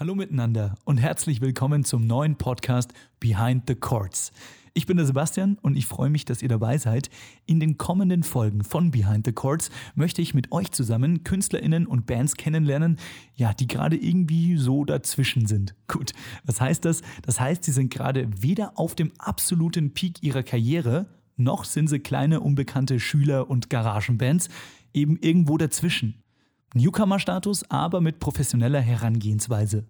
Hallo miteinander und herzlich willkommen zum neuen Podcast Behind the Chords. Ich bin der Sebastian und ich freue mich, dass ihr dabei seid. In den kommenden Folgen von Behind the Chords möchte ich mit euch zusammen KünstlerInnen und Bands kennenlernen, ja, die gerade irgendwie so dazwischen sind. Gut, was heißt das? Das heißt, sie sind gerade weder auf dem absoluten Peak ihrer Karriere, noch sind sie kleine unbekannte Schüler und Garagenbands, eben irgendwo dazwischen. Newcomer-Status, aber mit professioneller Herangehensweise.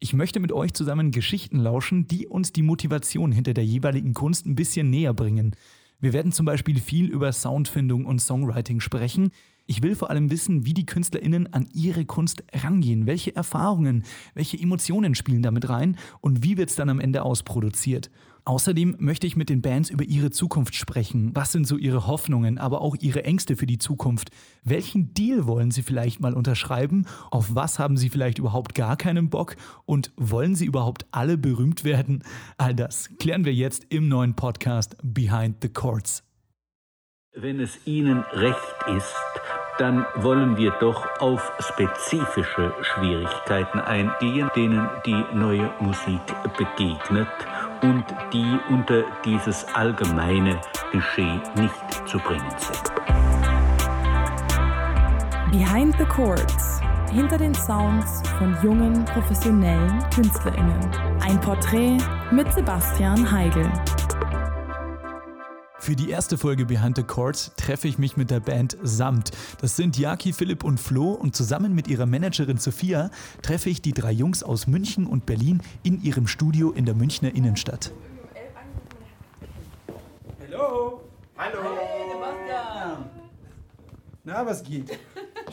Ich möchte mit euch zusammen Geschichten lauschen, die uns die Motivation hinter der jeweiligen Kunst ein bisschen näher bringen. Wir werden zum Beispiel viel über Soundfindung und Songwriting sprechen. Ich will vor allem wissen, wie die KünstlerInnen an ihre Kunst rangehen, welche Erfahrungen, welche Emotionen spielen damit rein und wie wird es dann am Ende ausproduziert. Außerdem möchte ich mit den Bands über ihre Zukunft sprechen. Was sind so ihre Hoffnungen, aber auch ihre Ängste für die Zukunft? Welchen Deal wollen sie vielleicht mal unterschreiben? Auf was haben sie vielleicht überhaupt gar keinen Bock? Und wollen sie überhaupt alle berühmt werden? All das klären wir jetzt im neuen Podcast Behind the Chords. Wenn es Ihnen recht ist, dann wollen wir doch auf spezifische Schwierigkeiten eingehen, denen die neue Musik begegnet und die unter dieses allgemeine Geschehen nicht zu bringen sind. Behind the Chords. Hinter den Sounds von jungen, professionellen KünstlerInnen. Ein Porträt mit Sebastian Heigl. Für die erste Folge Behind the Chords treffe ich mich mit der Band Samt. Das sind Jaki, Philipp und Flo und zusammen mit ihrer Managerin Sophia treffe ich die drei Jungs aus München und Berlin in ihrem Studio in der Münchner Innenstadt. Hallo. Hallo. Hey, Sebastian. Na, was geht?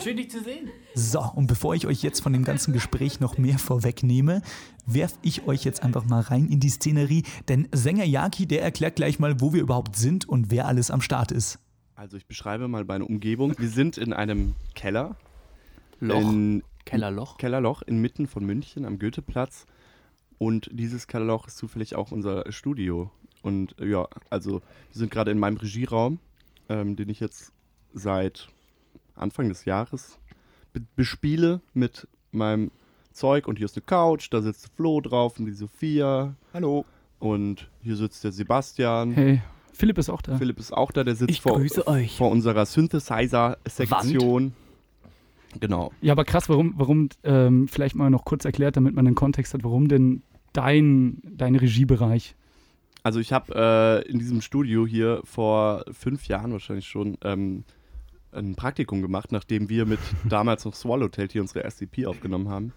Schön, dich zu sehen. So, und bevor ich euch jetzt von dem ganzen Gespräch noch mehr vorwegnehme, werfe ich euch jetzt einfach mal rein in die Szenerie, denn Sänger Yaki, der erklärt gleich mal, wo wir überhaupt sind und wer alles am Start ist. Also ich beschreibe mal meine Umgebung. Wir sind in einem Keller. Loch. In, Kellerloch. Kellerloch inmitten von München am Goetheplatz. Und dieses Kellerloch ist zufällig auch unser Studio. Und ja, also wir sind gerade in meinem Regieraum, ähm, den ich jetzt seit Anfang des Jahres be bespiele mit meinem Zeug. Und hier ist eine Couch, da sitzt Flo drauf und die Sophia. Hallo. Und hier sitzt der Sebastian. Hey, Philipp ist auch da. Philipp ist auch da, der sitzt Ich vor, grüße euch. vor unserer Synthesizer-Sektion. Genau. Ja, aber krass, warum, warum ähm, vielleicht mal noch kurz erklärt, damit man einen Kontext hat, warum denn dein, dein Regiebereich? Also ich habe äh, in diesem Studio hier vor fünf Jahren wahrscheinlich schon ähm, ein Praktikum gemacht, nachdem wir mit damals noch Swallowtail hier unsere erste EP aufgenommen haben.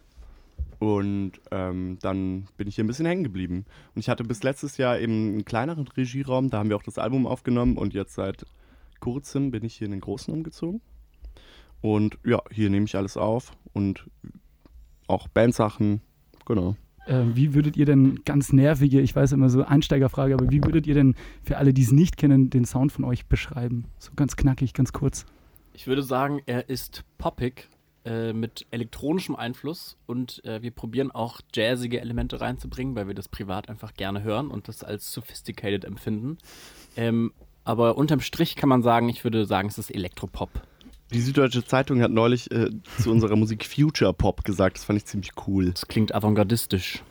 Und ähm, dann bin ich hier ein bisschen hängen geblieben. Und ich hatte bis letztes Jahr eben einen kleineren Regieraum, da haben wir auch das Album aufgenommen und jetzt seit kurzem bin ich hier in den großen umgezogen. Und ja, hier nehme ich alles auf und auch Bandsachen, genau. Äh, wie würdet ihr denn ganz nervige, ich weiß immer so Einsteigerfrage, aber wie würdet ihr denn für alle, die es nicht kennen, den Sound von euch beschreiben? So ganz knackig, ganz kurz. Ich würde sagen, er ist poppig äh, mit elektronischem Einfluss und äh, wir probieren auch jazzige Elemente reinzubringen, weil wir das privat einfach gerne hören und das als sophisticated empfinden. Ähm, aber unterm Strich kann man sagen, ich würde sagen, es ist Elektropop. Die Süddeutsche Zeitung hat neulich äh, zu unserer Musik Future Pop gesagt. Das fand ich ziemlich cool. Das klingt avantgardistisch.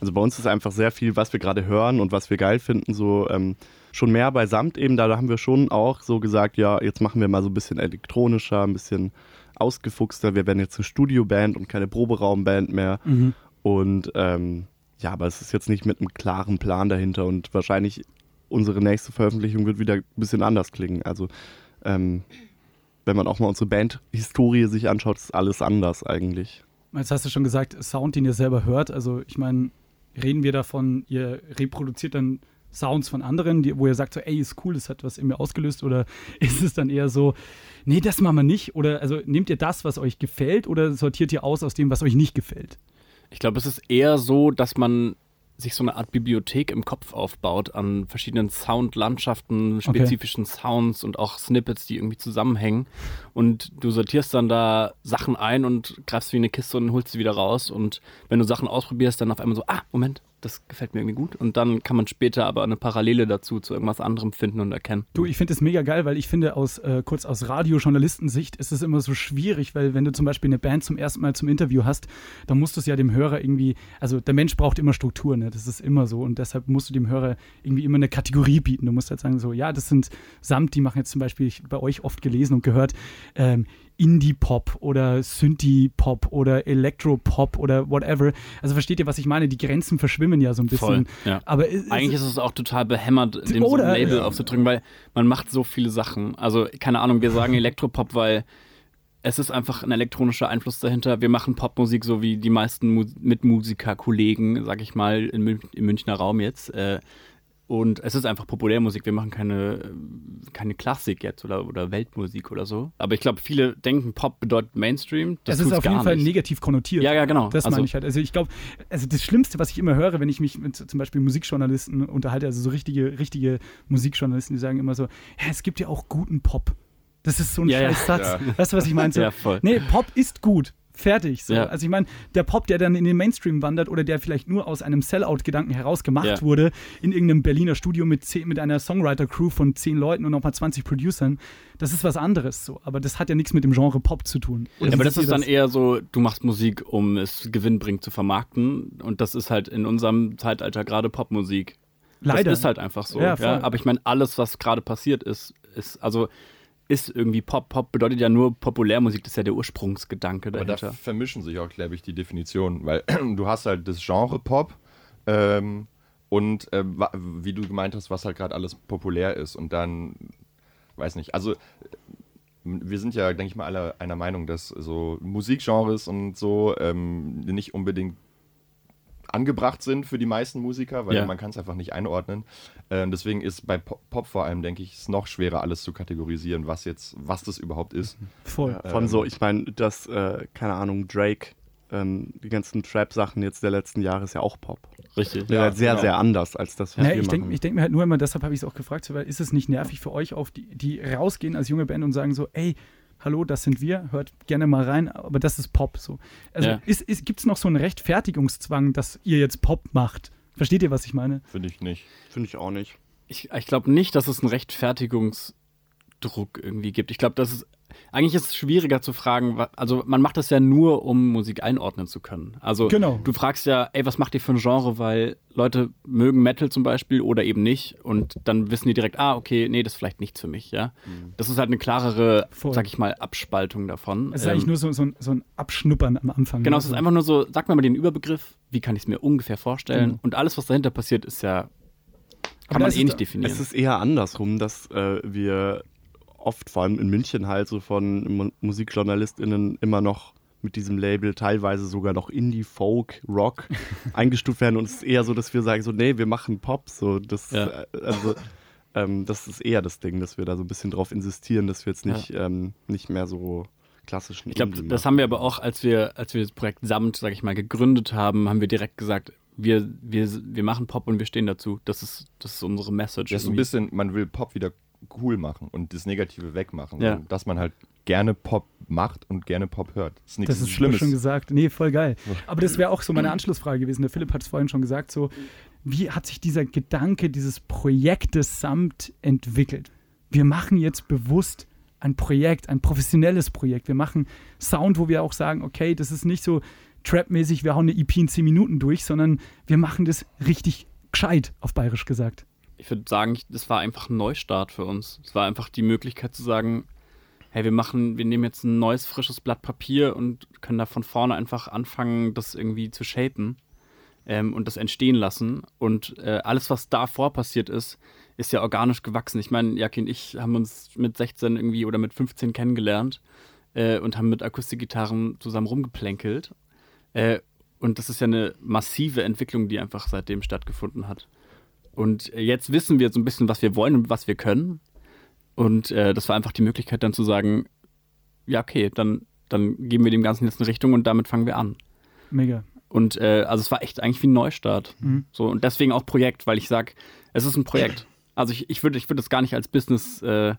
Also bei uns ist einfach sehr viel, was wir gerade hören und was wir geil finden, so ähm, schon mehr beisammt eben. Da haben wir schon auch so gesagt, ja, jetzt machen wir mal so ein bisschen elektronischer, ein bisschen ausgefuchster. Wir werden jetzt eine Studioband und keine Proberaumband mehr. Mhm. Und ähm, ja, aber es ist jetzt nicht mit einem klaren Plan dahinter und wahrscheinlich unsere nächste Veröffentlichung wird wieder ein bisschen anders klingen. Also ähm, wenn man auch mal unsere Bandhistorie sich anschaut, ist alles anders eigentlich. Jetzt hast du schon gesagt, Sound, den ihr selber hört. Also ich meine, reden wir davon, ihr reproduziert dann Sounds von anderen, die, wo ihr sagt, so, ey, ist cool, das hat was in mir ausgelöst? Oder ist es dann eher so, nee, das machen wir nicht? Oder also nehmt ihr das, was euch gefällt, oder sortiert ihr aus aus dem, was euch nicht gefällt? Ich glaube, es ist eher so, dass man sich so eine Art Bibliothek im Kopf aufbaut an verschiedenen Soundlandschaften, spezifischen Sounds und auch Snippets, die irgendwie zusammenhängen. Und du sortierst dann da Sachen ein und greifst wie eine Kiste und holst sie wieder raus. Und wenn du Sachen ausprobierst, dann auf einmal so, ah, Moment, das gefällt mir irgendwie gut. Und dann kann man später aber eine Parallele dazu zu irgendwas anderem finden und erkennen. Du, ich finde es mega geil, weil ich finde, aus, äh, kurz aus Radiojournalistensicht ist es immer so schwierig, weil wenn du zum Beispiel eine Band zum ersten Mal zum Interview hast, dann musst du es ja dem Hörer irgendwie, also der Mensch braucht immer Struktur, ne? das ist immer so und deshalb musst du dem Hörer irgendwie immer eine Kategorie bieten. Du musst halt sagen, so, ja, das sind Samt, die machen jetzt zum Beispiel, ich bei euch oft gelesen und gehört, ähm, Indie-Pop oder Synthie-Pop oder Elektro-Pop oder whatever. Also versteht ihr, was ich meine? Die Grenzen verschwimmen ja so ein bisschen. Voll, ja. Aber es, Eigentlich ist es auch total behämmert, dem so ein Oder- Label aufzudrücken, weil man macht so viele Sachen. Also, keine Ahnung, wir sagen Elektropop, weil es ist einfach ein elektronischer Einfluss dahinter. Wir machen Popmusik, so wie die meisten Mu Mitmusiker-Kollegen, sag ich mal, im Münchner Raum jetzt. Äh, und es ist einfach Populärmusik. Wir machen keine, keine Klassik jetzt oder, oder Weltmusik oder so. Aber ich glaube, viele denken, Pop bedeutet Mainstream. Das Das ist auf gar jeden Fall nicht. negativ konnotiert. Ja, ja, genau. Das Also- meine ich halt. Also ich glaube, also das Schlimmste, was ich immer höre, wenn ich mich mit zum Beispiel Musikjournalisten unterhalte, also so richtige, richtige Musikjournalisten, die sagen immer so, ja, es gibt ja auch guten Pop. Das ist so ein Ja, ja. scheiß Satz. Weißt du, was ich meine? So, Ja, voll. Nee, Pop ist gut. Fertig. So. Ja. Also ich meine, der Pop, der dann in den Mainstream wandert oder der vielleicht nur aus einem Sellout-Gedanken heraus gemacht Ja. wurde, in irgendeinem Berliner Studio mit, zehn, mit einer Songwriter-Crew von zehn Leuten und nochmal 20 Producern, das ist was anderes so. Aber das hat ja nichts mit dem Genre Pop zu tun. Ja, aber wie das ist ihr dann eher so, du machst Musik, um es gewinnbringend zu vermarkten. Und das ist halt in unserem Zeitalter gerade Popmusik. Leider. Das ist halt einfach so. Ja. Aber ich meine, alles, was gerade passiert ist, ist, also ist irgendwie Pop. Pop bedeutet ja nur Populärmusik, das ist ja der Ursprungsgedanke Aber da dahinter. vermischen sich auch, glaube ich, die Definitionen, weil du hast halt das Genre Pop ähm, und äh, wie du gemeint hast, was halt gerade alles populär ist und dann, weiß nicht, also äh, wir sind ja, denke ich mal, alle einer Meinung, dass so Musikgenres und so ähm, nicht unbedingt angebracht sind für die meisten Musiker, weil Ja. man kann es einfach nicht einordnen. Ähm, deswegen ist bei Pop, vor allem, denke ich, es noch schwerer, alles zu kategorisieren, was jetzt, was das überhaupt ist. Voll. Von Ähm, so, ich meine, das, äh, keine Ahnung, Drake, ähm, die ganzen Trap-Sachen jetzt der letzten Jahre ist ja auch Pop. Richtig. Ja, halt sehr, genau. sehr anders als das, was Naja, wir ich denke machen. denk mir halt nur immer, deshalb habe ich es auch gefragt, so, weil ist es nicht nervig für euch, auf die, die rausgehen als junge Band und sagen so, ey, hallo, das sind wir, hört gerne mal rein, aber das ist Pop. So. Also Ja. ist, ist, gibt es noch so einen Rechtfertigungszwang, dass ihr jetzt Pop macht? Versteht ihr, was ich meine? Finde ich nicht. Finde ich auch nicht. Ich, ich glaube nicht, dass es einen Rechtfertigungsdruck irgendwie gibt. Ich glaube, dass es eigentlich ist es schwieriger zu fragen, also man macht das ja nur, um Musik einordnen zu können. Also Genau. du fragst ja, ey, was macht ihr für ein Genre, weil Leute mögen Metal zum Beispiel oder eben nicht und dann wissen die direkt, ah, okay, nee, das ist vielleicht nichts für mich, ja. Das ist halt eine klarere, Voll. sag ich mal, Abspaltung davon. Es ist eigentlich Ähm, nur so, so, ein, so ein Abschnuppern am Anfang. Genau, ne? es ist So- einfach nur so, sag mir mal den Überbegriff, wie kann ich es mir ungefähr vorstellen Genau. und alles, was dahinter passiert, ist ja, kann man eh nicht definieren. Es ist eher andersrum, dass äh, wir oft, vor allem in München halt, so von Mu MusikjournalistInnen immer noch mit diesem Label teilweise sogar noch Indie, Folk, Rock eingestuft werden und es ist eher so, dass wir sagen so, nee, wir machen Pop, so, das, Ja. äh, also, ähm, das ist eher das Ding, dass wir da so ein bisschen drauf insistieren, dass wir jetzt nicht, ähm, nicht mehr so klassischen Ich glaube, das haben wir aber auch, als wir, als wir das Projekt Samt, sag ich mal, gegründet haben, haben wir direkt gesagt, wir, wir, wir machen Pop und wir stehen dazu. Das ist, das ist unsere Message. Ja, so ein bisschen, man will Pop wieder cool machen und das Negative wegmachen. Ja. Dass man halt gerne Pop macht und gerne Pop hört. Das ist nichts Das ist Schlimmes. schon gesagt. Nee, voll geil. Aber das wäre auch so meine Anschlussfrage gewesen. Der Philipp hat es vorhin schon gesagt, so, wie hat sich dieser Gedanke dieses Projektes samt entwickelt? Wir machen jetzt bewusst ein Projekt, ein professionelles Projekt. Wir machen Sound, wo wir auch sagen, okay, das ist nicht so Trap-mäßig, wir hauen eine EP in 10 Minuten durch, sondern wir machen das richtig gescheit, auf bayerisch gesagt. Ich würde sagen, das war einfach ein Neustart für uns. Es war einfach die Möglichkeit zu sagen, hey, wir machen, wir nehmen jetzt ein neues, frisches Blatt Papier und können da von vorne einfach anfangen, das irgendwie zu shapen ähm, und das entstehen lassen. Und äh, alles, was davor passiert ist, ist ja organisch gewachsen. Ich meine, Jaki und ich haben uns mit 16 irgendwie oder mit 15 kennengelernt äh, und haben mit Akustikgitarren zusammen rumgeplänkelt. Äh, und das ist ja eine massive Entwicklung, die einfach seitdem stattgefunden hat. Und jetzt wissen wir so ein bisschen, was wir wollen und was wir können. Und äh, das war einfach die Möglichkeit dann zu sagen, ja, okay, dann, dann geben wir dem Ganzen jetzt eine Richtung und damit fangen wir an. Mega. Und äh, also es war echt eigentlich wie ein Neustart. Mhm. So, und deswegen auch Projekt, weil ich sage, es ist ein Projekt. Also ich, ich würde ich würd das gar nicht als Business äh,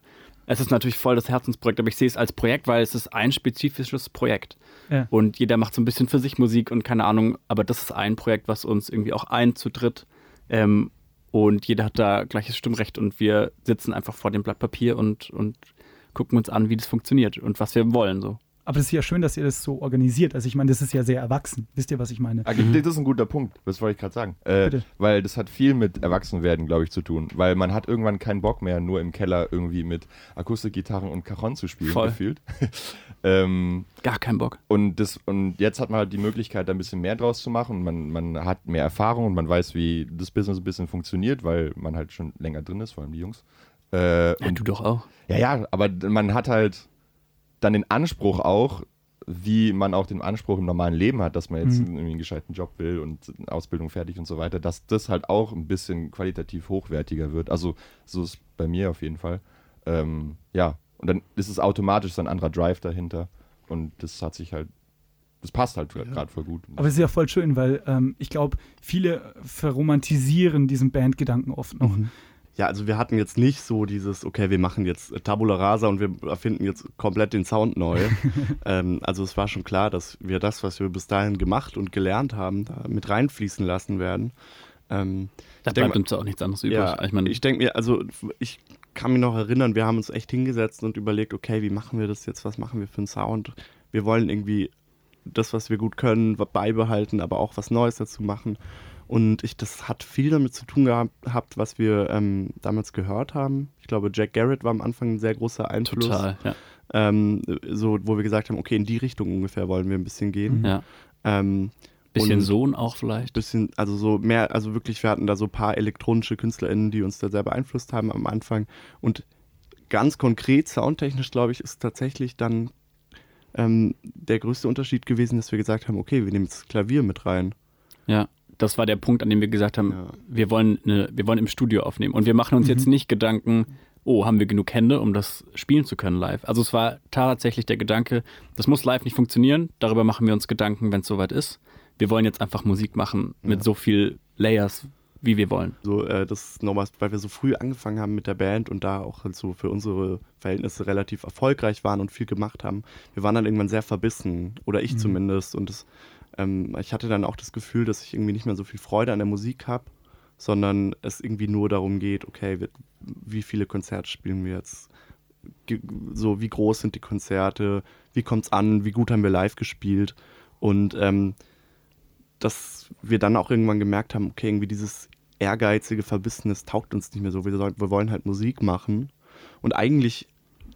Es ist natürlich voll das Herzensprojekt, aber ich sehe es als Projekt, weil es ist ein spezifisches Projekt. Ja. Und jeder macht so ein bisschen für sich Musik und keine Ahnung, aber das ist ein Projekt, was uns irgendwie auch ein zu dritt ähm, und jeder hat da gleiches Stimmrecht und wir sitzen einfach vor dem Blatt Papier und, und gucken uns an, wie das funktioniert und was wir wollen. So. Aber es ist ja schön, dass ihr das so organisiert. Also ich meine, das ist ja sehr erwachsen. Wisst ihr, was ich meine? Ah, Das ist ein guter Punkt, das wollte ich gerade sagen. Äh, Bitte. weil das hat viel mit Erwachsenwerden, glaube ich, zu tun. Weil man hat irgendwann keinen Bock mehr, nur im Keller irgendwie mit Akustikgitarren und Cajon zu spielen, Voll. gefühlt. ähm, Gar keinen Bock. und, das, und jetzt hat man halt die Möglichkeit, da ein bisschen mehr draus zu machen. Man, man hat mehr Erfahrung und man weiß, wie das Business ein bisschen funktioniert, weil man halt schon länger drin ist, vor allem die Jungs. Äh, Ja, und du doch auch. ja, ja, aber man hat halt dann den Anspruch auch, wie man auch den Anspruch im normalen Leben hat, dass man jetzt Mhm. irgendwie einen gescheiten Job will und eine Ausbildung fertig und so weiter, dass das halt auch ein bisschen qualitativ hochwertiger wird. Also so ist bei mir auf jeden Fall. Ähm, ja, und dann ist es automatisch so ein anderer Drive dahinter und das hat sich halt, das passt halt gerade voll gut. Aber es ist ja voll schön, weil ähm, ich glaube, viele verromantisieren diesen Bandgedanken oft noch. Ja, also wir hatten jetzt nicht so dieses, okay, wir machen jetzt Tabula Rasa und wir erfinden jetzt komplett den Sound neu. ähm, also es war schon klar, dass wir das, was wir bis dahin gemacht und gelernt haben, da mit reinfließen lassen werden. Ähm, Da bleibt uns ja auch nichts anderes übrig. ja, ich meine, ich denke mir, also ich kann mich noch erinnern, wir haben uns echt hingesetzt und überlegt, okay, wie machen wir das jetzt, was machen wir für einen Sound? Wir wollen irgendwie das, was wir gut können, beibehalten, aber auch was Neues dazu machen. Und ich, das hat viel damit zu tun gehabt, was wir ähm, damals gehört haben. Ich glaube, Jack Garrett war am Anfang ein sehr großer Einfluss. total. Ja. Ähm, so, wo wir gesagt haben, okay, in die Richtung ungefähr wollen wir ein bisschen gehen. ja. Ähm, Bisschen Sohn auch vielleicht. bisschen, also so mehr, also wirklich, wir hatten da so ein paar elektronische KünstlerInnen, die uns da sehr beeinflusst haben am Anfang. Und ganz konkret, soundtechnisch, glaube ich, ist tatsächlich dann ähm, der größte Unterschied gewesen, dass wir gesagt haben, okay, wir nehmen jetzt das Klavier mit rein. Ja. Das war der Punkt, an dem wir gesagt haben, Ja. wir, wollen eine, wir wollen im Studio aufnehmen. Und wir machen uns jetzt nicht Gedanken, oh, haben wir genug Hände, um das spielen zu können live. Also es war tatsächlich der Gedanke, das muss live nicht funktionieren. Darüber machen wir uns Gedanken, wenn es soweit ist. Wir wollen jetzt einfach Musik machen mit so viel Layers, wie wir wollen. So, äh, das ist nochmal, weil wir so früh angefangen haben mit der Band und da auch halt so für unsere Verhältnisse relativ erfolgreich waren und viel gemacht haben. Wir waren dann irgendwann sehr verbissen, oder ich zumindest. Und das, ähm, ich hatte dann auch das Gefühl, dass ich irgendwie nicht mehr so viel Freude an der Musik habe, sondern es irgendwie nur darum geht, okay, wie viele Konzerte spielen wir jetzt? So, wie groß sind die Konzerte? Wie kommt's an? Wie gut haben wir live gespielt? Und ähm, dass wir dann auch irgendwann gemerkt haben, okay, irgendwie dieses ehrgeizige Verbissenes taugt uns nicht mehr so. Wir, soll, wir wollen halt Musik machen. Und eigentlich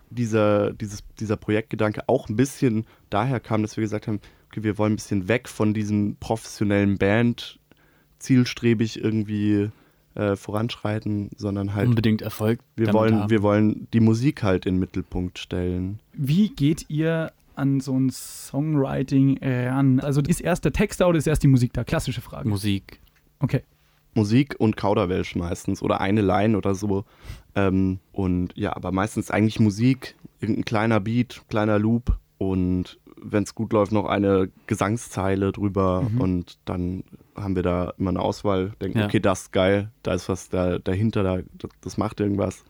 dieser, dieses, dieser Projektgedanke auch ein bisschen daher kam, dass wir gesagt haben, okay, wir wollen ein bisschen weg von diesem professionellen Band zielstrebig irgendwie äh, voranschreiten, sondern halt Unbedingt Erfolg. wir damit wollen, haben. wir wollen die Musik halt in den Mittelpunkt stellen. Wie geht ihr an so ein Songwriting ran? Also ist erst der Text da oder ist erst die Musik da? Klassische Frage. Musik. Okay. Musik und Kauderwelsch meistens oder eine Line oder so. Ähm, und ja, aber meistens eigentlich Musik, irgendein kleiner Beat, kleiner Loop und wenn es gut läuft, noch eine Gesangszeile drüber und dann haben wir da immer eine Auswahl, denken, Ja. okay, das ist geil, da ist was da, dahinter, da, das, das macht irgendwas.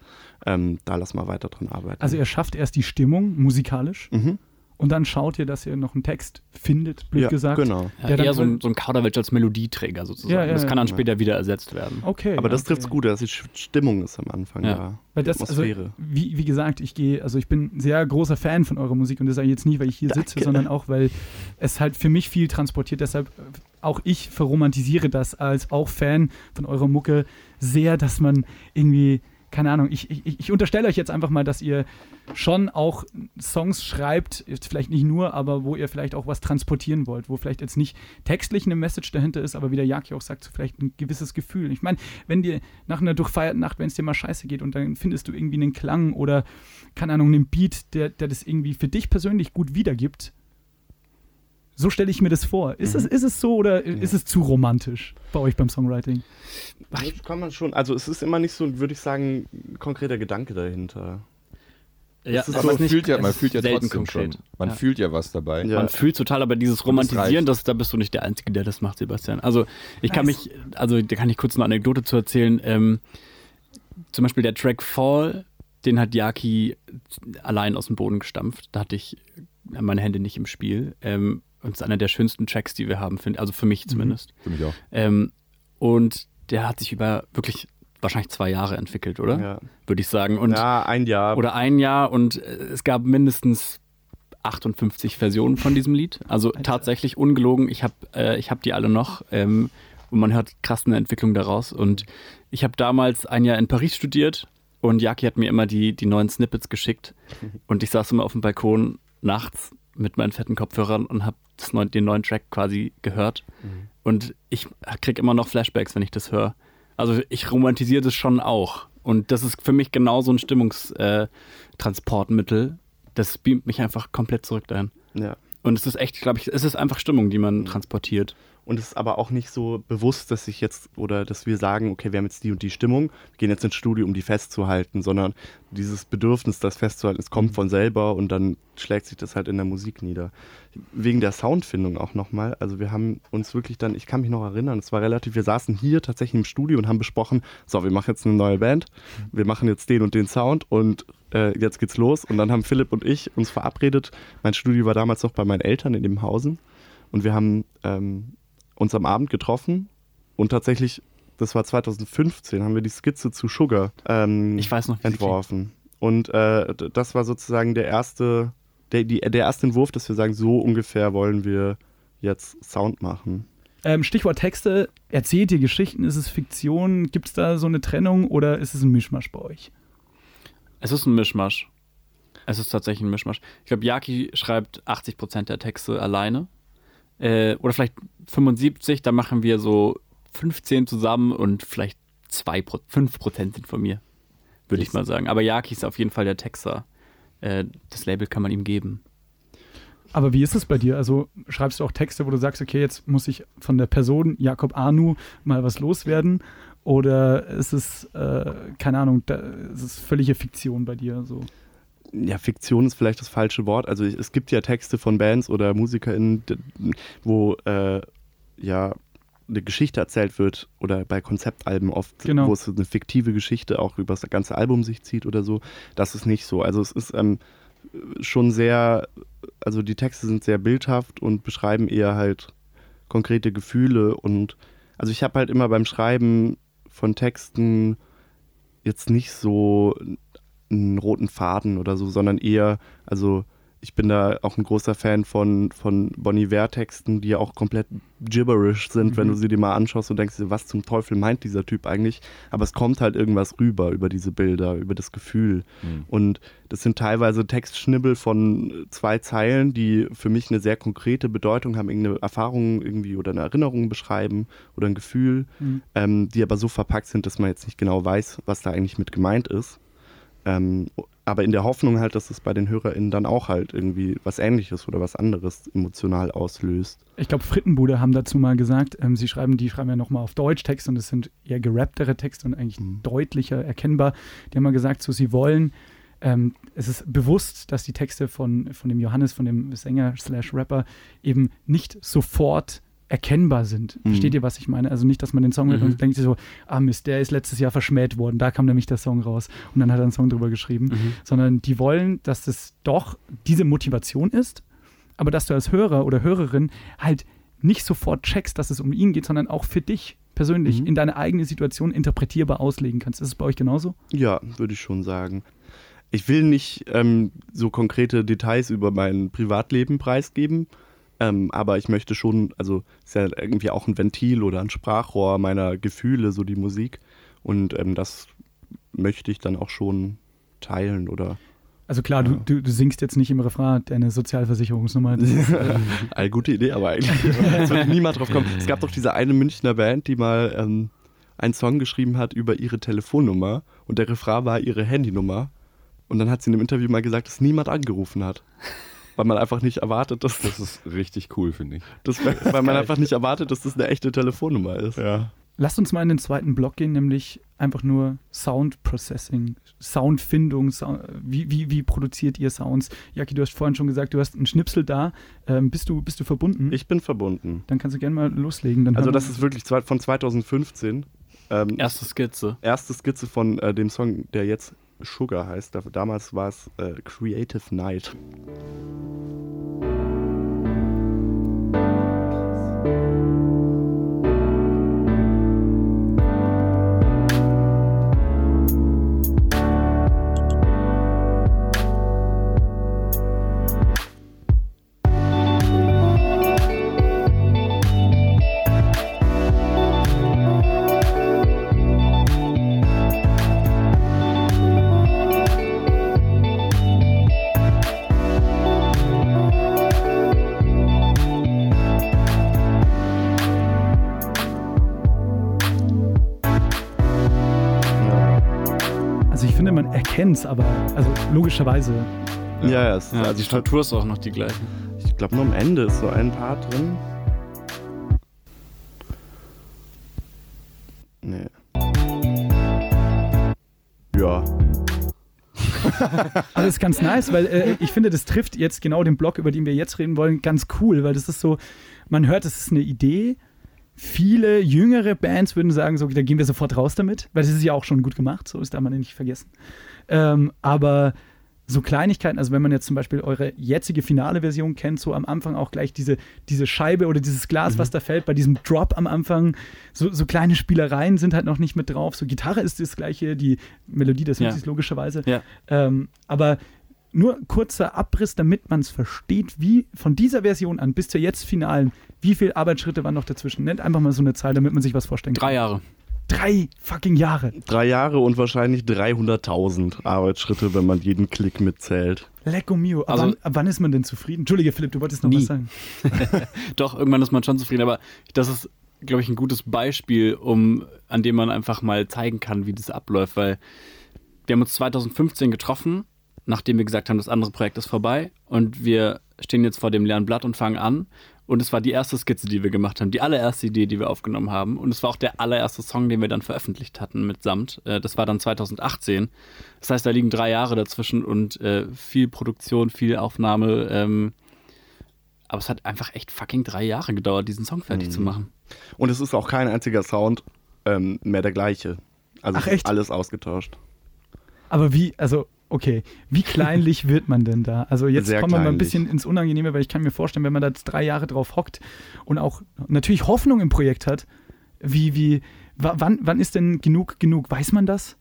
Ähm, da lass mal weiter dran arbeiten. Also ihr schafft erst die Stimmung musikalisch mhm. Und dann schaut ihr, dass ihr noch einen Text findet, blöd ja, gesagt. genau. Ja, eher so ein, so ein Kauderwelsch als Melodieträger sozusagen. Ja, ja, das kann dann ja. später wieder ersetzt werden. Okay. Aber das okay. trifft's gut, dass die Stimmung ist am Anfang Ja. Weil das, also, Atmosphäre. wie, wie gesagt, ich gehe, also ich bin ein sehr großer Fan von eurer Musik und das sage ich jetzt nicht, weil ich hier sitze, Danke. sondern auch, weil es halt für mich viel transportiert. Deshalb äh, auch ich verromantisiere das als auch Fan von eurer Mucke sehr, dass man irgendwie, keine Ahnung, ich, ich, ich unterstelle euch jetzt einfach mal, dass ihr schon auch Songs schreibt, vielleicht nicht nur, aber wo ihr vielleicht auch was transportieren wollt, wo vielleicht jetzt nicht textlich eine Message dahinter ist, aber wie der Jaki auch sagt, so vielleicht ein gewisses Gefühl. Ich meine, wenn dir nach einer durchfeierten Nacht, wenn es dir mal scheiße geht und dann findest du irgendwie einen Klang oder, keine Ahnung, einen Beat, der, der das irgendwie für dich persönlich gut wiedergibt, so stelle ich mir das vor. Ist, es, ist es so oder ist es zu romantisch bei euch beim Songwriting? Das kann man schon, also es ist immer nicht so, würde ich sagen, ein konkreter Gedanke dahinter. Ja, ist es Aber aber man nicht- fühlt ja, man ist fühlt ja selten trotzdem konkret. schon. Man Ja. fühlt ja was dabei. Ja. Man fühlt total, aber dieses Romantisieren, das, da bist du nicht der Einzige, der das macht, Sebastian. Also ich kann Nice. mich, also da kann ich kurz eine Anekdote zu erzählen. Ähm, zum Beispiel der Track Fall, den hat Yaki allein aus dem Boden gestampft. Da hatte ich meine Hände nicht im Spiel. Ähm, und es ist einer der schönsten Tracks, die wir haben, find, also für mich zumindest. Für mich auch. Ähm, und der hat sich über wirklich wahrscheinlich zwei Jahre entwickelt, oder? Ja. Würde ich sagen. Und, ja, ein Jahr. Oder ein Jahr und äh, es gab mindestens 58 Versionen von diesem Lied. Also tatsächlich ungelogen. Ich habe äh, ich hab die alle noch ähm, und man hört krass eine Entwicklung daraus. Und ich habe damals ein Jahr in Paris studiert und Jaki hat mir immer die, die neuen Snippets geschickt. Und ich saß immer auf dem Balkon nachts mit meinen fetten Kopfhörern und habe neu, den neuen Track quasi gehört. Und ich kriege immer noch Flashbacks, wenn ich das höre. Also ich romantisiere das schon auch. Und das ist für mich genau so ein Stimmungstransportmittel. das beamt mich einfach komplett zurück dahin. Ja. Und es ist echt, glaube ich, es ist einfach Stimmung, die man transportiert. Und es ist aber auch nicht so bewusst, dass ich jetzt oder dass wir sagen, okay, wir haben jetzt die und die Stimmung, wir gehen jetzt ins Studio, um die festzuhalten, sondern dieses Bedürfnis, das festzuhalten, es kommt von selber und dann schlägt sich das halt in der Musik nieder. Wegen der Soundfindung auch nochmal. Also wir haben uns wirklich dann, ich kann mich noch erinnern, es war relativ, wir saßen hier tatsächlich im Studio und haben besprochen, so, wir machen jetzt eine neue Band, wir machen jetzt den und den Sound und äh, jetzt geht's los. Und dann haben Philipp und ich uns verabredet. Mein Studio war damals noch bei meinen Eltern in dem Hausen und wir haben ähm, uns am Abend getroffen und tatsächlich, das war 2015, haben wir die Skizze zu Sugar ähm, Ich weiß noch, entworfen. Und äh, das war sozusagen der erste, der, die, der erste Entwurf, dass wir sagen, so ungefähr wollen wir jetzt Sound machen. Ähm, Stichwort Texte. Erzählt ihr Geschichten? Ist es Fiktion? Gibt es da so eine Trennung oder ist es ein Mischmasch bei euch? Es ist ein Mischmasch. Es ist tatsächlich ein Mischmasch. Ich glaube, Yaki schreibt 80% der Texte alleine. Äh, oder vielleicht 75, da machen wir so 15 zusammen und vielleicht 2, 5% sind von mir. Würde ich mal sagen. Aber Yaki ist auf jeden Fall der Texter. Äh, das Label kann man ihm geben. Aber wie ist es bei dir? Also schreibst du auch Texte, wo du sagst, okay, jetzt muss ich von der Person Jakob Arnu mal was loswerden? Oder ist es, äh, keine Ahnung, da, ist es völlige Fiktion bei dir? So? Ja, Fiktion ist vielleicht das falsche Wort. Also es gibt ja Texte von Bands oder MusikerInnen, wo äh, ja eine Geschichte erzählt wird oder bei Konzeptalben oft, Genau. wo es eine fiktive Geschichte auch über das ganze Album sich zieht oder so. Das ist nicht so. Also es ist ähm, schon sehr, also die Texte sind sehr bildhaft und beschreiben eher halt konkrete Gefühle und also ich habe halt immer beim Schreiben von Texten jetzt nicht so einen roten Faden oder so, sondern eher, also ich bin da auch ein großer Fan von, von Bon Iver-Texten, die ja auch komplett gibberish sind, wenn du sie dir mal anschaust und denkst, was zum Teufel meint dieser Typ eigentlich? Aber es kommt halt irgendwas rüber über diese Bilder, über das Gefühl. Und das sind teilweise Textschnibbel von zwei Zeilen, die für mich eine sehr konkrete Bedeutung haben, irgendeine Erfahrung irgendwie oder eine Erinnerung beschreiben oder ein Gefühl, Mhm. ähm, die aber so verpackt sind, dass man jetzt nicht genau weiß, was da eigentlich mit gemeint ist. Ähm, aber in der Hoffnung halt, dass es bei den HörerInnen dann auch halt irgendwie was Ähnliches oder was anderes emotional auslöst. Ich glaube, Frittenbude haben dazu mal gesagt, ähm, sie schreiben, die schreiben ja nochmal auf Deutsch Texte und es sind eher gerapptere Texte und eigentlich Mhm. deutlicher erkennbar. Die haben mal gesagt, so sie wollen, ähm, es ist bewusst, dass die Texte von, von dem Johannes, von dem Sänger slash Rapper eben nicht sofort erkennbar sind. Mhm. Versteht ihr, was ich meine? Also nicht, dass man den Song hört Mhm. und denkt sich so, ah Mist, der ist letztes Jahr verschmäht worden, da kam nämlich der Song raus und dann hat er einen Song drüber geschrieben, sondern die wollen, dass es doch diese Motivation ist, aber dass du als Hörer oder Hörerin halt nicht sofort checkst, dass es um ihn geht, sondern auch für dich persönlich Mhm. in deine eigene Situation interpretierbar auslegen kannst. Ist es bei euch genauso? Ja, würde ich schon sagen. Ich will nicht ähm, so konkrete Details über mein Privatleben preisgeben, ähm, aber ich möchte schon, also ist ja irgendwie auch ein Ventil oder ein Sprachrohr meiner Gefühle, so die Musik. Und ähm, das möchte ich dann auch schon teilen oder Also klar, du, du, du singst jetzt nicht im Refrain deine Sozialversicherungsnummer. Äh, Eine gute Idee, aber eigentlich es wird niemand drauf kommen. Es gab doch diese eine Münchner Band, die mal ähm, einen Song geschrieben hat über ihre Telefonnummer und der Refrain war ihre Handynummer. Und dann hat sie in einem Interview mal gesagt, dass niemand angerufen hat. Weil man einfach nicht erwartet, dass Das ist richtig cool, finde ich. das, weil man einfach nicht erwartet, dass das eine echte Telefonnummer ist. Ja. Lasst uns mal in den zweiten Block gehen, nämlich einfach nur Sound Processing, Soundfindung. Sound, wie, wie, wie produziert ihr Sounds? Jaki, du hast vorhin schon gesagt, du hast einen Schnipsel da. Ähm, bist, du, bist du verbunden? Ich bin verbunden. Dann kannst du gerne mal loslegen. Dann Also das ist wirklich zwei- von 2015. Ähm, Erste Skizze. erste Skizze von äh, dem Song, der jetzt Sugar heißt. Da- Damals war es äh, Creative Night. Es, aber also logischerweise. Ja, ja, es, Ja, also die Struktur ist auch noch die gleiche. ich glaube nur am Ende ist so ein Part drin. Nee. Ja. Ist ganz nice, weil äh, ich finde, das trifft jetzt genau den Block, über den wir jetzt reden wollen, ganz cool, weil das ist so, man hört, es ist eine Idee. Viele jüngere Bands würden sagen, so, da gehen wir sofort raus damit, weil das ist ja auch schon gut gemacht, so ist darf man nicht vergessen. Ähm, aber so Kleinigkeiten, also wenn man jetzt zum Beispiel eure jetzige finale Version kennt, so am Anfang auch gleich diese, diese Scheibe oder dieses Glas, was da fällt, bei diesem Drop am Anfang, so, so kleine Spielereien sind halt noch nicht mit drauf. So Gitarre ist das gleiche, die Melodie des Ja. Songs logischerweise. Ja. Ähm, aber nur kurzer Abriss, damit man es versteht, wie von dieser Version an bis zur jetzt finalen, wie viele Arbeitsschritte waren noch dazwischen? Nennt einfach mal so eine Zahl, damit man sich was vorstellen kann. Drei Jahre. Drei fucking Jahre. Drei Jahre und wahrscheinlich 300.000 Arbeitsschritte, wenn man jeden Klick mitzählt. Lecco mio. Ab, Also- wann, ab wann ist man denn zufrieden? Entschuldige, Philipp, du wolltest noch Nie. was sagen. Doch, irgendwann ist man schon zufrieden, aber das ist, glaube ich, ein gutes Beispiel, um, an dem man einfach mal zeigen kann, wie das abläuft, weil wir haben uns 2015 getroffen, nachdem wir gesagt haben, das andere Projekt ist vorbei und wir stehen jetzt vor dem leeren Blatt und fangen an. Und es war die erste Skizze, die wir gemacht haben, die allererste Idee, die wir aufgenommen haben. Und es war auch der allererste Song, den wir dann veröffentlicht hatten mit Samt. Äh, Das war dann 2018. Das heißt, da liegen drei Jahre dazwischen und äh, viel Produktion, viel Aufnahme. Ähm, aber es hat einfach echt fucking drei Jahre gedauert, diesen Song fertig Mhm. zu machen. Und es ist auch kein einziger Sound ähm, mehr der gleiche. Also Ach, echt? alles ausgetauscht. Aber wie, also, okay, wie kleinlich wird man denn da? Also jetzt Sehr kommen wir mal ein bisschen ins Unangenehme, weil ich kann mir vorstellen, wenn man da jetzt drei Jahre drauf hockt und auch natürlich Hoffnung im Projekt hat, wie, wie, wa- wann, wann ist denn genug genug? Weiß man das?